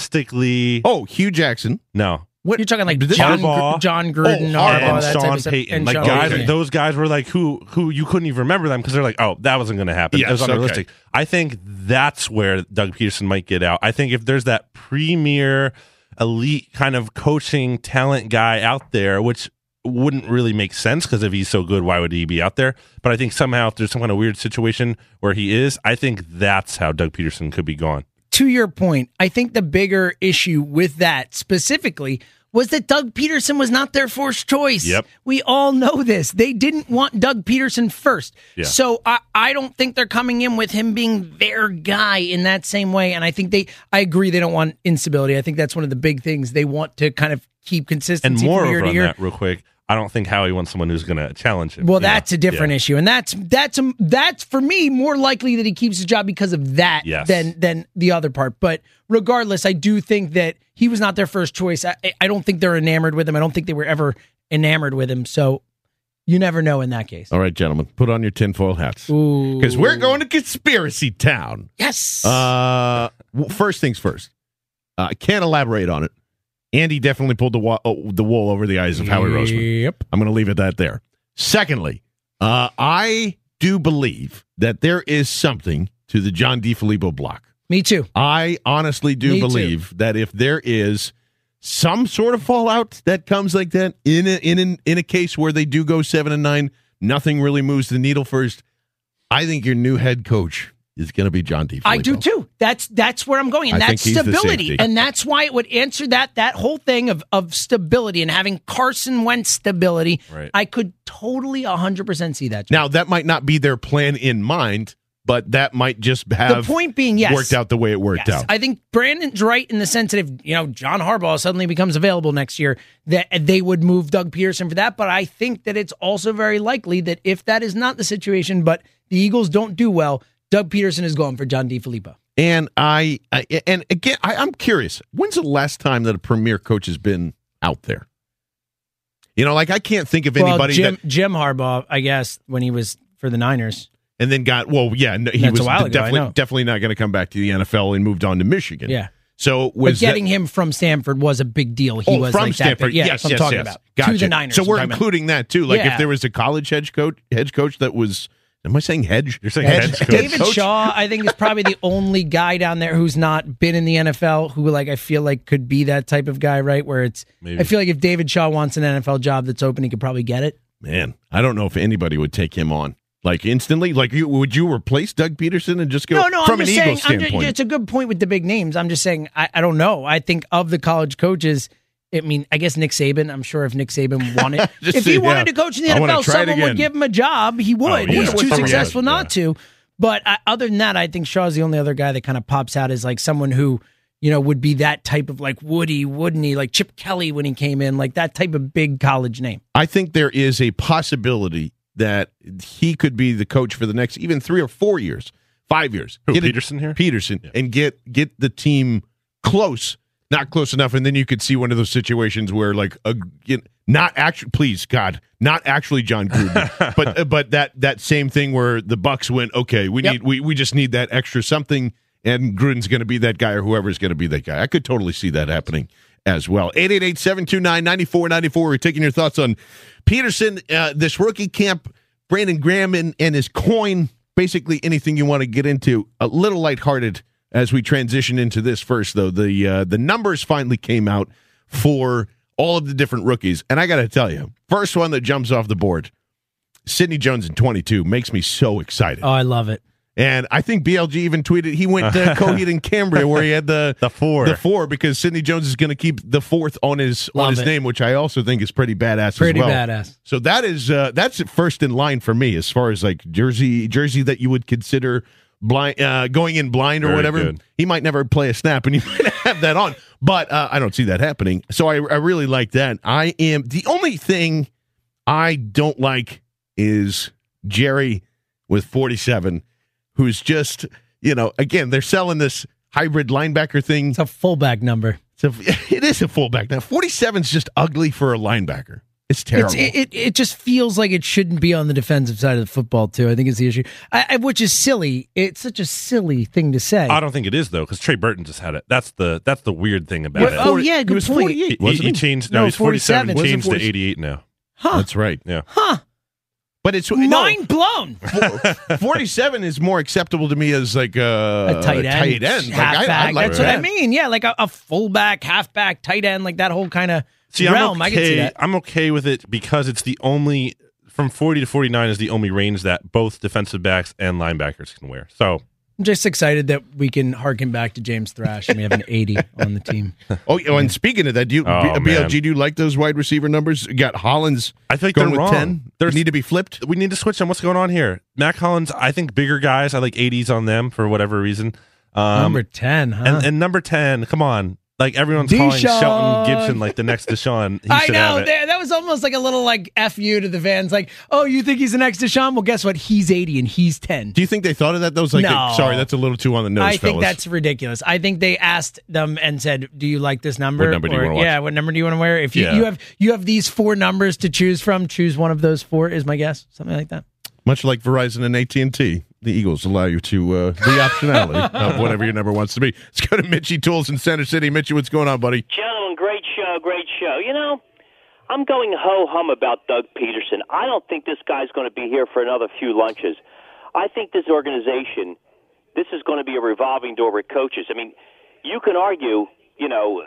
unrealistically. oh, Hue Jackson. No, You're talking like This- John, Harbaugh. Gr- Jon Gruden, Oh, Harbaugh, and that type Sean of stuff. Payton, And like Sean guys, Payton. those guys were like who who you couldn't even remember them because they're like, oh, that wasn't going to happen. it Yes, was okay. unrealistic. I think that's where Doug Pederson might get out. I think if there's that premier elite kind of coaching talent guy out there, which wouldn't really make sense because if he's so good, why would he be out there? But I think somehow if there's some kind of weird situation where he is, I think that's how Doug Pederson could be gone. to your point, I think the bigger issue with that specifically was that Doug Pederson was not their first choice. Yep. We all know this. They didn't want Doug Pederson first. Yeah. So I, I don't think they're coming in with him being their guy in that same way. And I think they, I agree, they don't want instability. I think that's one of the big things they want to kind of keep And consistency from year moreover to on year. that, real quick, I don't think Howie wants someone who's going to challenge him. Well, you know? that's a different Yeah. issue, and that's that's um, that's for me more likely that he keeps his job because of that Yes. than than the other part. But regardless, I do think that he was not their first choice. I, I don't think they're enamored with him. I don't think they were ever enamored with him. So you never know in that case. All right, gentlemen, put on your tinfoil hats because we're going to conspiracy town. Yes. Uh, first things first. Uh, I can't elaborate on it. Andy definitely pulled the wa- oh, the wool over the eyes of Howie Roseman. Yep. I'm going to leave it that there. Secondly, uh, I do believe that there is something to the John DeFilippo block. Me too. I honestly do Me too. believe that if there is some sort of fallout that comes like that in a, in an, in a case where they do go seven and nine, nothing really moves the needle first. I think your new head coach is going to be John DeFilippo. I do too. That's that's where I'm going, and I that's think he's the stability, and that's why it would answer that that whole thing of of stability and having Carson Wentz stability. Right. I could totally 100 percent see that. Now that might not be their plan in mind, but that might just have the point being, yes, worked out the way it worked Yes. out. I think Brandon's right in the sense that if you know John Harbaugh suddenly becomes available next year, that they would move Doug Pederson for that. But I think that it's also very likely that if that is not the situation, but the Eagles don't do well, Doug Pederson is going for John D. DeFilippo. And I, I and again, I, I'm curious. When's the last time that a premier coach has been out there? You know, like I can't think of Well, anybody Jim, that, Jim Harbaugh, I guess, when he was for the Niners. and then got well. Yeah, no, he That's was ago, definitely definitely not going to come back to the NFL and moved on to Michigan. Yeah. So But was that- getting him from Stanford was a big deal. He oh, was from like that Stanford. big. Yeah, yes, yes, I'm talking yes. about. Gotcha. To the Niners. So we're about. including that too. Like Yeah. if there was a college head coach, head coach that was. Am I saying hedge? You're saying Hedge- David Shaw, I think, is probably the only guy down there who's not been in the NFL who, like, I feel like could be that type of guy, right? Where it's, Maybe. I feel like if David Shaw wants an NFL job that's open, he could probably get it. Man, I don't know if anybody would take him on like instantly. Like, you, would you replace Doug Pederson and just go no, no, from I'm an just Eagles saying, I'm just, it's a good point with the big names. I'm just saying, I, I don't know. I think of the college coaches, I mean, I guess Nick Saban. I'm sure if Nick Saban wanted, *laughs* Just if he say, wanted yeah, to coach in the I wanna NFL, try it someone again. would give him a job. He oh, would. Oh, yeah. He's too Yeah, successful yeah. not to. But I, other than that, I think Shaw's the only other guy that kind of pops out as like someone who, you know, would be that type of like Woody, wouldn't he? Like Chip Kelly when he came in, like that type of big college name. I think there is a possibility that he could be the coach for the next even three or four years, five years. Who, Get it- Pederson here? Pederson, and get get the team close, not close enough, and then you could see one of those situations where like a you know, not actually, please God, not actually Jon Gruden, *laughs* but uh, but that that same thing where the Bucks went, okay, we Yep. need we we just need that extra something, and Gruden's going to be that guy or whoever's going to be that guy. I could totally see that happening as well. 888-729-9494. We're taking your thoughts on Pederson, uh, this rookie camp, Brandon Graham and, and his coin, basically anything you want to get into. A little lighthearted as we transition into this first, though. The uh, the numbers finally came out for all of the different rookies. And I got to tell you, first one that jumps off the board, Sidney Jones in 22 makes me so excited. Oh, I love it. And I think BLG even tweeted he went to *laughs* Coheed and Cambria where he had the *laughs* the four, the four because Sidney Jones is going to keep the fourth on his Love on his it. name, which I also think is pretty badass. Pretty as well. badass. So that is uh, that's first in line for me as far as like jersey jersey that you would consider blind uh, going in blind or Very whatever. good. He might never play a snap, and you *laughs* might have that on, but uh, I don't see that happening. So I, I really like that. I am the only thing I don't like is Gerry with forty seven, who's just you know again they're selling this hybrid linebacker thing. It's a fullback number. It's a, *laughs* it is a fullback now. Forty seven is just ugly for a linebacker. It's terrible. It's, it, it it just feels like it shouldn't be on the defensive side of the football too. I think is the issue, I, I, which is silly. It's such a silly thing to say. I don't think it is though, because Trey Burton just had it. That's the that's the weird thing about What- it. oh, yeah, good he was point. 48, he, wasn't he he? changed. No, No, he's forty-seven. Changed Wasn't to eighty-eight now. Huh. That's right. Yeah. Huh? But it's Mind blown. Forty-seven is more acceptable to me as like a, a tight end, Tight end. Like, I- halfback. I'd like That's what I mean. Yeah, like a, a fullback, halfback, tight end, like that whole kind of See, realm. I'm I can see okay. that. I'm okay with it because it's the only from 40 to 49 is the only range that both defensive backs and linebackers can wear. So I'm just excited that we can harken back to James Thrash and we have an 80 *laughs* on the team. Oh, oh, and speaking of that, do you Oh, B- BLG? Do you like those wide receiver numbers? You got Hollins. I think going they're with wrong. ten. There's- They need to be flipped. we need to switch them. What's going on here? Mack Hollins, I think bigger guys. I like 80s on them for whatever reason. Um, Number 10, huh? and, and number 10, come on. Like everyone's calling DeSean. Shelton Gibson like the next DeSean. He *laughs* I should know have it. that, that was almost like a little like fu to the fans. Like, oh, you think he's the next DeSean? Well, guess what? He's 80 and he's 10. Do you think they thought of that? Those like, No. sorry, that's a little too on the nose. I think fellas. that's ridiculous. I think they asked them and said, "Do you like this number? What number do you wanna watch? Yeah, what number do you want to wear? If you, Yeah. you have you have these four numbers to choose from, choose one of those four. Is my guess something like that? much like Verizon and AT and T. The Eagles allow you to uh, the optionality *laughs* of whatever your number wants to be. Let's go to Mitchy Tools in Center City. Mitchy, what's going on, buddy? Gentlemen, great show, great show. You know, I'm going ho hum about Doug Pederson. I don't think this guy's going to be here for another few lunches. I think this organization, this is going to be a revolving door with coaches. I mean, you can argue, you know,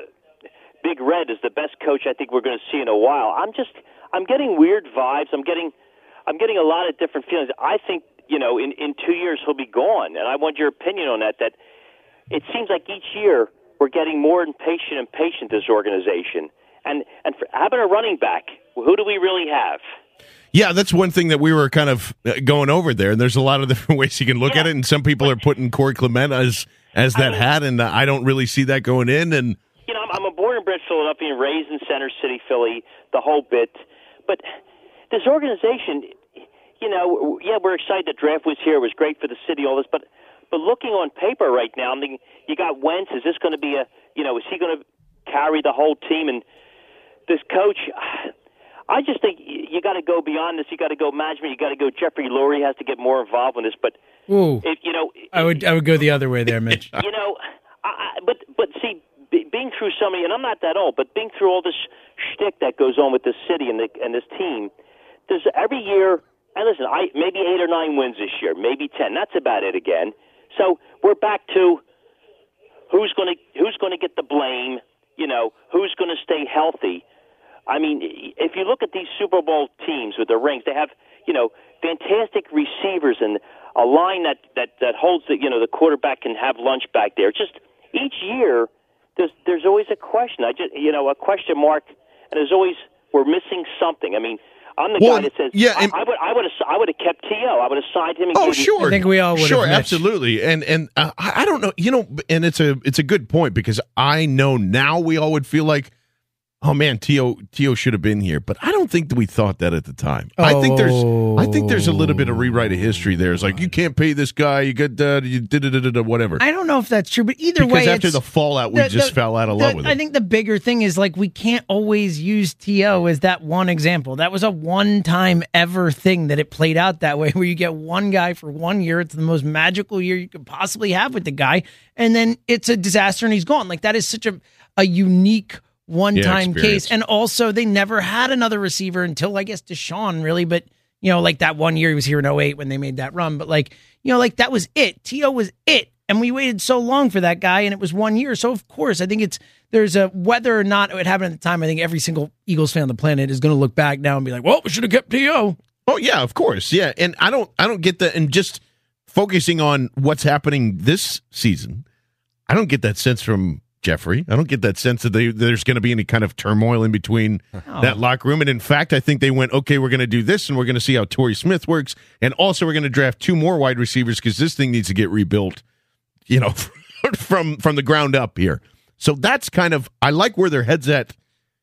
Big Red is the best coach I think we're going to see in a while. I'm just, I'm getting weird vibes. I'm getting, I'm getting a lot of different feelings. I think, you know, in in two years he'll be gone, and I want your opinion on that. That it seems like each year we're getting more impatient and patient this organization. And and for having a running back, who do we really have? Yeah, that's one thing that we were kind of uh, going over there. And there's a lot of *laughs* different ways you can look at it. And some people are putting Corey Clement as as that hat, and I don't really see that going in. And You know, I'm, I'm a born and bred Philadelphian, raised in Center City, Philly, the whole bit. But this organization, you know, yeah, we're excited the draft was here. It was great for the city, all this. But but looking on paper right now, I mean, you got Wentz. Is this going to be a, you know, is he going to carry the whole team? And this coach, *sighs* I just think you got to go beyond this. You got to go management. You got to go. Jeffrey Lurie has to get more involved in this. But Ooh, if you know, I would I would go the other way there, *laughs* Mitch. you know, I, but but see, being through so many, and I'm not that old, but being through all this shtick that goes on with this city and the, and this team, there's every year. And listen, I maybe eight or nine wins this year, maybe ten. That's about it again. So we're back to who's going to who's going to get the blame. You know, who's going to stay healthy. I mean, if you look at these Super Bowl teams with the rings, they have you know fantastic receivers and a line that that that holds the you know the quarterback can have lunch back there. Just each year, there's there's always a question. I just you know a question mark, and there's always we're missing something. I mean. I'm the Well, guy that says, yeah, I, and- I would, I would have, I would have kept To. I would have signed him. And Oh, gave him- sure. Sure, absolutely. And and uh, I I don't know, you know, and it's a it's a good point because I know now we all would feel like, oh man, T.O T.O should have been here, but I don't think that we thought that at the time. I think there's I think there's a little bit of rewrite of history there. It's like you can't pay this guy, you got uh, you did it, whatever. I don't know if that's true, but either because way, after it's- the fallout, we the- just the- fell out of the- love with I think the bigger thing is like we can't always use T.O as that one example. That was a one-time ever thing that it played out that way, *laughs* where you get one guy for one year. It's the most magical year you could possibly have with the guy, and then it's a disaster and he's gone. Like that is such a a unique one-time experience. case. And also, they never had another receiver until I guess DeSean really, but. You know, like that one year he was here in 08 when they made that run, but like, you know, like that was it. T.O. was it. And we waited so long for that guy, and it was one year. So of course, I think it's there's a whether or not it happened at the time. I think every single Eagles fan on the planet is going to look back now and be like, "Well, we should have kept T.O." Oh yeah, of course, yeah. And I don't I don't get that. And just focusing on what's happening this season, I don't get that sense from Jeffery. I don't get that sense that they, there's going to be any kind of turmoil in between that locker room. And in fact, I think they went, okay, we're going to do this and we're going to see how Torrey Smith works. And also, we're going to draft two more wide receivers because this thing needs to get rebuilt, you know, *laughs* from from the ground up here. So that's kind of I like where their heads at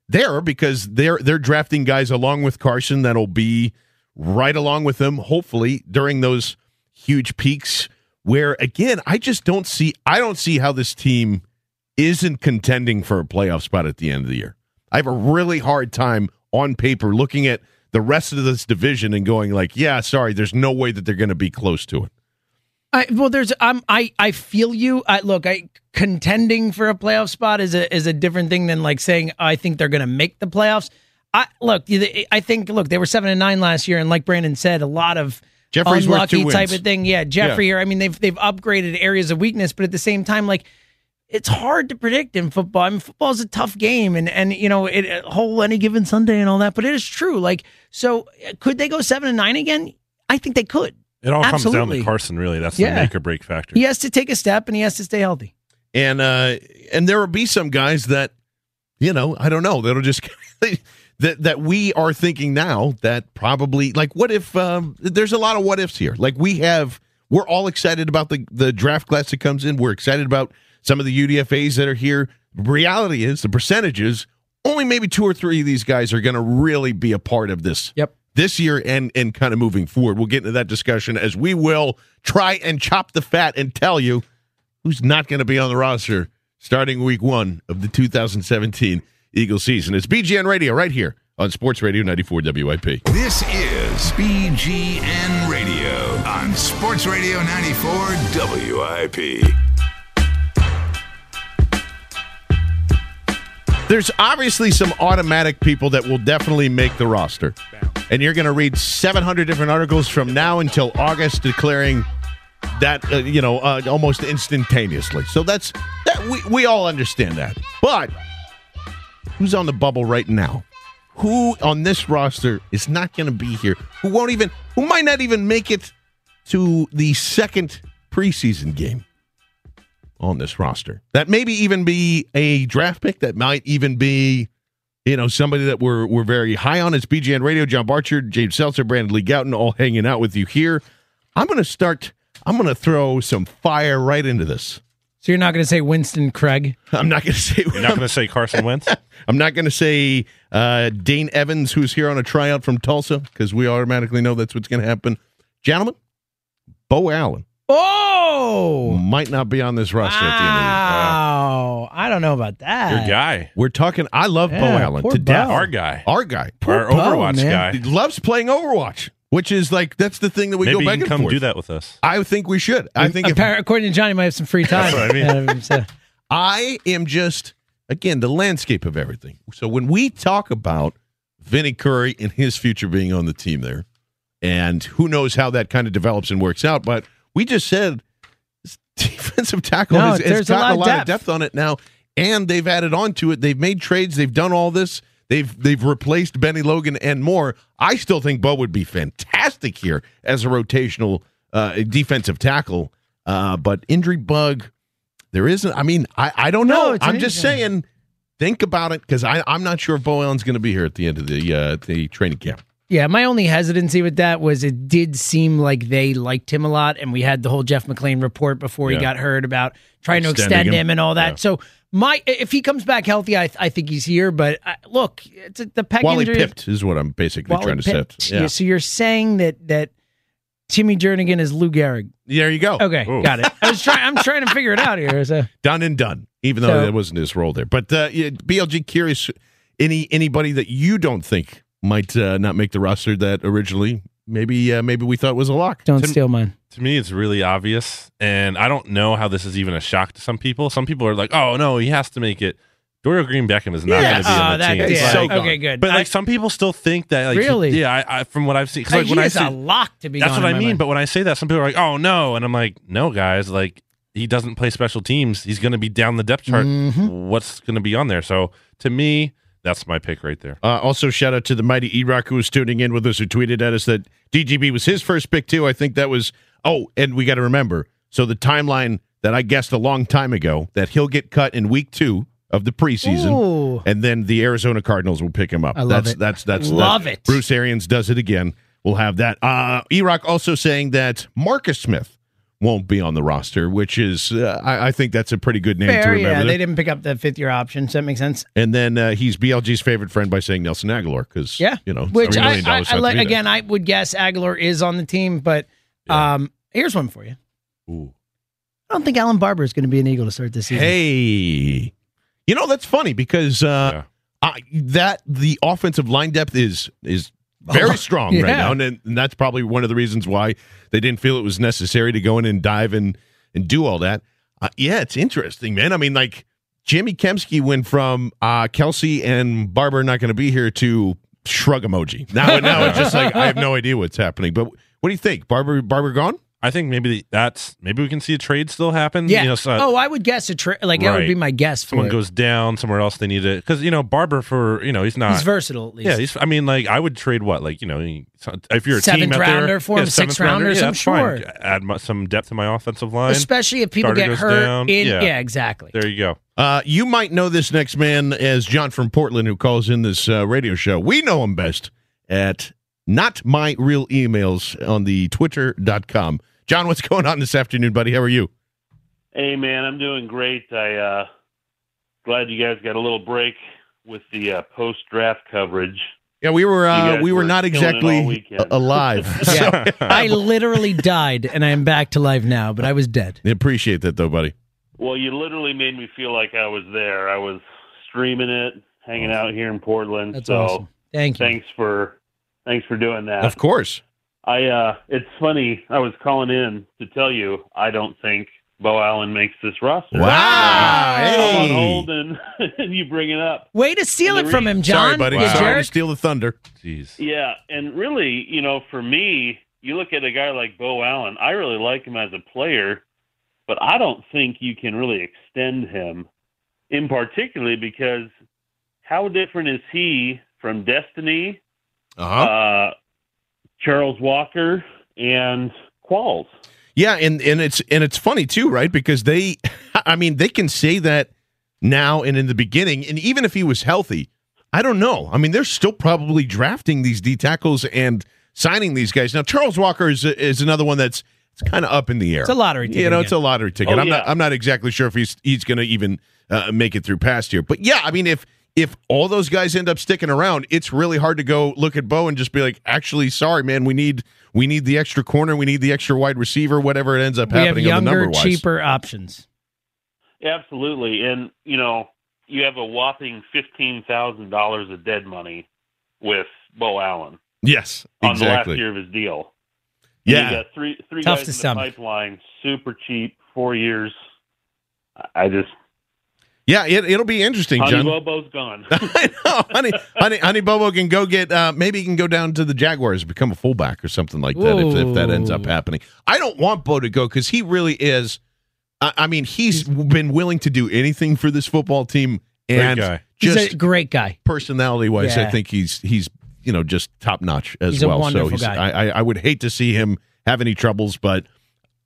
there because they're they're drafting guys along with Carson that'll be right along with them, hopefully during those huge peaks. Where again, I just don't see I don't see how this team isn't contending for a playoff spot at the end of the year. I have a really hard time on paper looking at the rest of this division and going like, yeah, sorry, there's no way that they're going to be close to it. I, well, there's um, I I feel you. I, look, I contending for a playoff spot is a is a different thing than like saying I think they're going to make the playoffs. I look, I think look, they were seven and nine last year, and like Brandon said, a lot of Jeffrey's unlucky type of thing. Yeah, Jeffrey. Yeah. Here, I mean, they've they've upgraded areas of weakness, but at the same time, like it's hard to predict in football. I mean, football is a tough game, and and you know, it a whole any given Sunday and all that. But it is true. Like, so could they go seven and nine again? I think they could. It all comes down to Carson, really. That's Yeah. the make or break factor. He has to take a step, and he has to stay healthy. and uh and there will be some guys that you know i don't know that'll just *laughs* that that we are thinking now that probably like what if um there's a lot of what ifs here like we have we're all excited about the the draft class that comes in we're excited about some of the udfas that are here reality is the percentages only maybe two or three of these guys are going to really be a part of this yep this year and and kind of moving forward we'll get into that discussion as we will try and chop the fat and tell you who's not going to be on the roster starting week one of the 2017 Eagle season. It's BGN Radio right here on Sports Radio 94 WIP. This is BGN Radio on Sports Radio 94 WIP. There's obviously some automatic people that will definitely make the roster. And you're going to read 700 different articles from now until August declaring that, uh, you know, uh, almost instantaneously. So that's, that we, we all understand that. But who's on the bubble right now? Who on this roster is not going to be here? Who won't even, who might not even make it to the second preseason game? On this roster. That maybe even be a draft pick. That might even be, you know, somebody that we're we're very high on. It's BGN Radio. John Barchard, James Seltzer, Brandon Lee Gowton, all hanging out with you here. I'm going to start. I'm going to throw some fire right into this. So you're not going to say Winston Craig? I'm not going to say. You're not going to say Carson Wentz? *laughs* I'm not going to say uh, Dane Evans, who's here on a tryout from Tulsa, because we automatically know that's what's going to happen. Gentlemen, Beau Allen Oh, might not be on this roster at the end of the year. wow! I don't know about that. Your guy. We're talking. I love Beau Allen poor to death. Our guy. Our guy. Our Beau, Overwatch man. guy. He loves playing Overwatch, which is like that's the thing that we Maybe go you back can and come forth. do that with us. I think we should. I think if, Appar- according to Johnny, might have some free time. That's what I mean. Yeah, so- I am just again the landscape of everything. So when we talk about Vinny Curry and his future being on the team there, and who knows how that kind of develops and works out, but we just said *laughs* defensive tackle No, has, has there's a lot of lot depth. of depth on it now, and they've added on to it. They've made trades. They've done all this. They've they've replaced Bennie Logan and more. I still think Beau would be fantastic here as a rotational uh, defensive tackle. Uh, but injury bug, there isn't. I mean, I, I don't know. it's I'm just saying, think about it because I'm not sure if Beau Allen's going to be here at the end of the uh, the training camp. Yeah, my only hesitancy with that was it did seem like they liked him a lot, and we had the whole Jeff McLane report before Yeah. he got hurt about trying to extend him. him. and all that. Yeah. So my if he comes back healthy, I I think he's here. But uh, look, it's a, the pec Wally injury. pipped is what I'm basically Wally trying to Pipped. set. Yeah. So you're saying that that Timmy Jernigan is Lou Gehrig? There you go. Okay, Ooh. got it. I was trying. I'm trying to figure it out here. So *laughs* done and done. Even though So- that wasn't his role there, but uh, BLG curious any anybody that you don't think might uh, not make the roster that originally maybe uh, maybe we thought was a lock. don't Tim- steal mine. To me, it's really obvious, and I don't know how this is even a shock to some people. Some people are like, "Oh no, he has to make it." Dorial Green Beckham is not Yeah. going to be on Oh, the that- team. yeah. Like- Okay, good. But like I- some people still think that. Like, he- Really? yeah. I, I, from what I've seen, Like, like he when I is see, a lock to be. that's gone what in I mean. mind. But when I say that, some people are like, "Oh no," and I'm like, "No, guys, like he doesn't play special teams. He's going to be down the depth chart. Mm-hmm. What's going to be on there?" So to me, that's my pick right there. Uh, also, shout out to the mighty E-Rock who was tuning in with us, who tweeted at us that DGB was his first pick too. I think that was Oh, and we got to remember. So the timeline that I guessed a long time ago that he'll get cut in week two of the preseason, Ooh. and then the Arizona Cardinals will pick him up. I love that's, it. That's that's Love that's- it. Bruce Arians does it again. We'll have that. Uh, Erock also saying that Marcus Smith won't be on the roster, which is uh, I, I think that's a pretty good name to remember. yeah. there. They didn't pick up the fifth year option, so that makes sense. And then uh, he's BLG's favorite friend by saying Nelson Agholor because Yeah, you know, which I, I, I have like. Again, I would guess Agholor is on the team, but um, here's one for you. Ooh. I don't think Allen Barbre is going to be an Eagle to start this season. Hey, you know that's funny because uh, I, that the offensive line depth is is *laughs* very *laughs* strong right now, and, and that's probably one of the reasons why they didn't feel it was necessary to go in and dive and and do all that. Uh, yeah, it's interesting, man. I mean, like Jimmy Kempski went from uh, Kelce and Barbre not going to be here to shrug emoji. Now, now it's just like I have no *laughs* idea what's happening. But what do you think, Barbre? Barbre gone? I think maybe that's maybe we can see a trade still happen. Yeah. You know, so- oh, I would guess a tra- like that would be my guess. For someone it. goes down somewhere else. They need it because you know Barbre for you know he's not He's versatile at least. Yeah, he's, I mean, like I would trade what, like you know, if you're a Seventh team out rounder there, for him, yeah, sixth seventh rounder, yeah, I'm that's fine. sure. Add mu- some depth to my offensive line, Especially if people Starter get hurt. down. In, yeah. yeah. exactly. There you go. Uh, you might know this next man as John from Portland, who calls in this uh, radio show. We know him best at not my real emails on the twitter.com. John, what's going on this afternoon, buddy? How are you? Hey man, I'm doing great. I uh glad you guys got a little break with the uh, post draft coverage. Yeah, we were uh, we were were not killing it all exactly alive. *laughs* Yeah. *laughs* I literally died, and I am back to life now. But I was dead. I appreciate that, though, buddy. Well, you literally made me feel like I was there. I was streaming it, hanging out here in Portland. That's so awesome. Thank you. thanks for thanks for doing that. Of course. I uh it's funny, I was calling in to tell you I don't think Beau Allen makes this roster. Wow. I'm on hold and, *laughs* and you bring it up. Way to steal it the from him, John. Sorry, buddy. You Sorry to steal the thunder. Jeez. Yeah, and really, you know, for me, you look at a guy like Beau Allen. I really like him as a player, but I don't think you can really extend him, in particularly because how different is he from Destiny, Uh-huh. uh, Charles Walker, and Qualls? Yeah, and and it's and it's funny too, right? Because they, *laughs* I mean, they can say that now and in the beginning, and even if he was healthy, I don't know. I mean, they're still probably drafting these D tackles and signing these guys. Now, Charles Walker is is another one that's it's kind of up in the air. It's a lottery ticket You know, it's a lottery ticket. Oh, I'm not. I'm not exactly sure if he's he's going to even uh, make it through past year. But yeah, I mean, if if all those guys end up sticking around, it's really hard to go look at Beau and just be like, actually, sorry, man, we need we need the extra corner, we need the extra wide receiver, whatever it ends up We have happening on the younger, number wise. cheaper options. Absolutely, and you know, you have a whopping fifteen thousand dollars of dead money with Beau Allen Yes, on the last year of his deal. Yeah. you got three three Tough guys to in the stomach. pipeline, super cheap, four years. I- I just Yeah, it, it'll be interesting, Honey John. Bobo's gone. *laughs* I know, honey, honey, honey, Bobo can go get. Uh, maybe he can go down to the Jaguars, become a fullback or something like that. If, if that ends up happening, I don't want Beau to go because he really is. I, I mean, he's been willing to do anything for this football team, and guy. He's just a great guy. personality wise, I think he's he's you know just top notch as He's a well. so he's, guy. I, I I would hate to see him have any troubles, but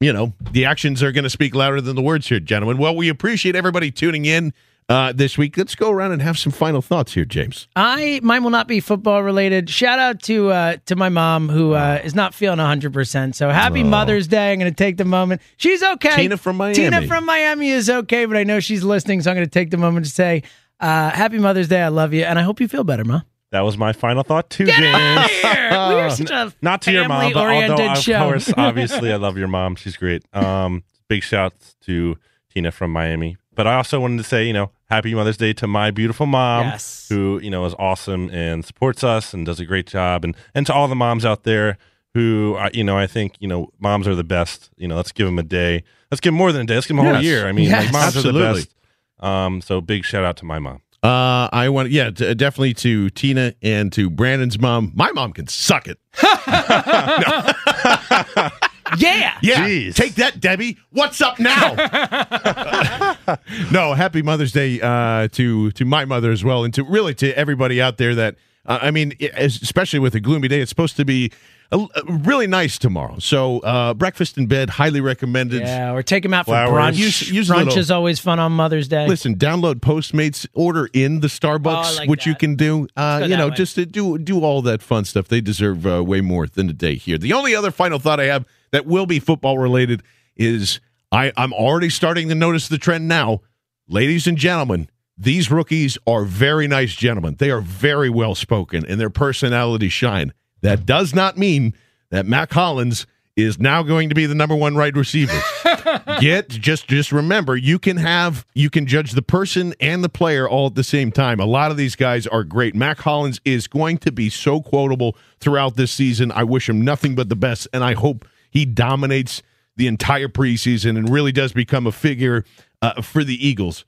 you know the actions are going to speak louder than the words here, gentlemen. Well, we appreciate everybody tuning in uh, this week. Let's go around and have some final thoughts here, James. I mine will not be football related. Shout out to uh, to my mom who uh, is not feeling hundred percent. So happy Mother's Day. I'm going to take the moment. She's okay. Tina from Miami. Tina from Miami is okay, but I know she's listening, so I'm going to take the moment to say uh, happy Mother's Day. I love you, and I hope you feel better, ma. That was my final thought too, Get James. out of here! We are such a *laughs* Not to your mom, but although of show. course, *laughs* obviously, I love your mom. She's great. Um, big shouts to Tina from Miami. But I also wanted to say, you know, happy Mother's Day to my beautiful mom, Yes. who you know is awesome and supports us and does a great job, and and to all the moms out there who, uh, you know, I think you know, moms are the best. You know, let's give them a day. Let's give them more than a day. Let's give them a whole year. I mean, Yes. like, moms are the best. Um, so big shout out to my mom. Uh, I want, yeah, d- definitely to Tina and to Brandon's mom. My mom can suck it. *laughs* Yeah. Yeah, Jeez. take that, Debbie. What's up now? *laughs* no, happy Mother's Day uh, to to my mother as well, and to really to everybody out there that uh, I mean, especially with a gloomy day, it's supposed to be a, a really nice tomorrow. So uh, breakfast in bed, highly recommended. Yeah, or take them out for Flowers. brunch. Use- use brunch little- is always fun on Mother's Day. Listen, download Postmates, order in the Starbucks, Oh, like which you can do. Uh, you know, way. just to do do all that fun stuff. They deserve uh, way more than a day here. The only other final thought I have that will be football related is I, I'm already starting to notice the trend now, ladies and gentlemen. These rookies are very nice gentlemen. They are very well spoken, and their personalities shine. That does not mean that Mack Hollins is now going to be the number one wide receiver. *laughs* Get just just remember you can have you can judge the person and the player all at the same time. A lot of these guys are great. Mack hollins is going to be so quotable throughout this season. I wish him nothing but the best and i hope he dominates the entire preseason and really does become a figure uh, for the eagles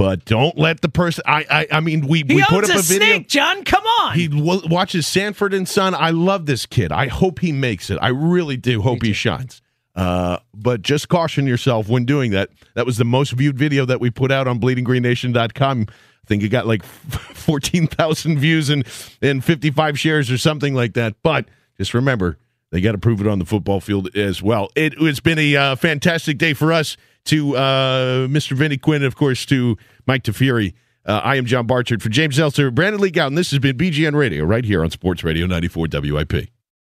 but don't let the person i i, I mean we, he we put up a, a, video snake, John. Come on. he w- watches Sanford and Son. I love this kid. I hope he makes it. I really do hope he shines. Uh, but just caution yourself when doing that. That was the most viewed video that we put out on bleedinggreennation.com. I think it got like *laughs* 14,000 views and, and 55 shares or something like that. But just remember, they got to prove it on the football field as well. It, has been a uh, fantastic day for us to uh, Mr. Vinny Quinn, of course, to Mike Teferi. Uh, I am John Barchard for James Seltzer, Brandon Lee Gowton. This has been BGN Radio right here on Sports Radio 94 WIP.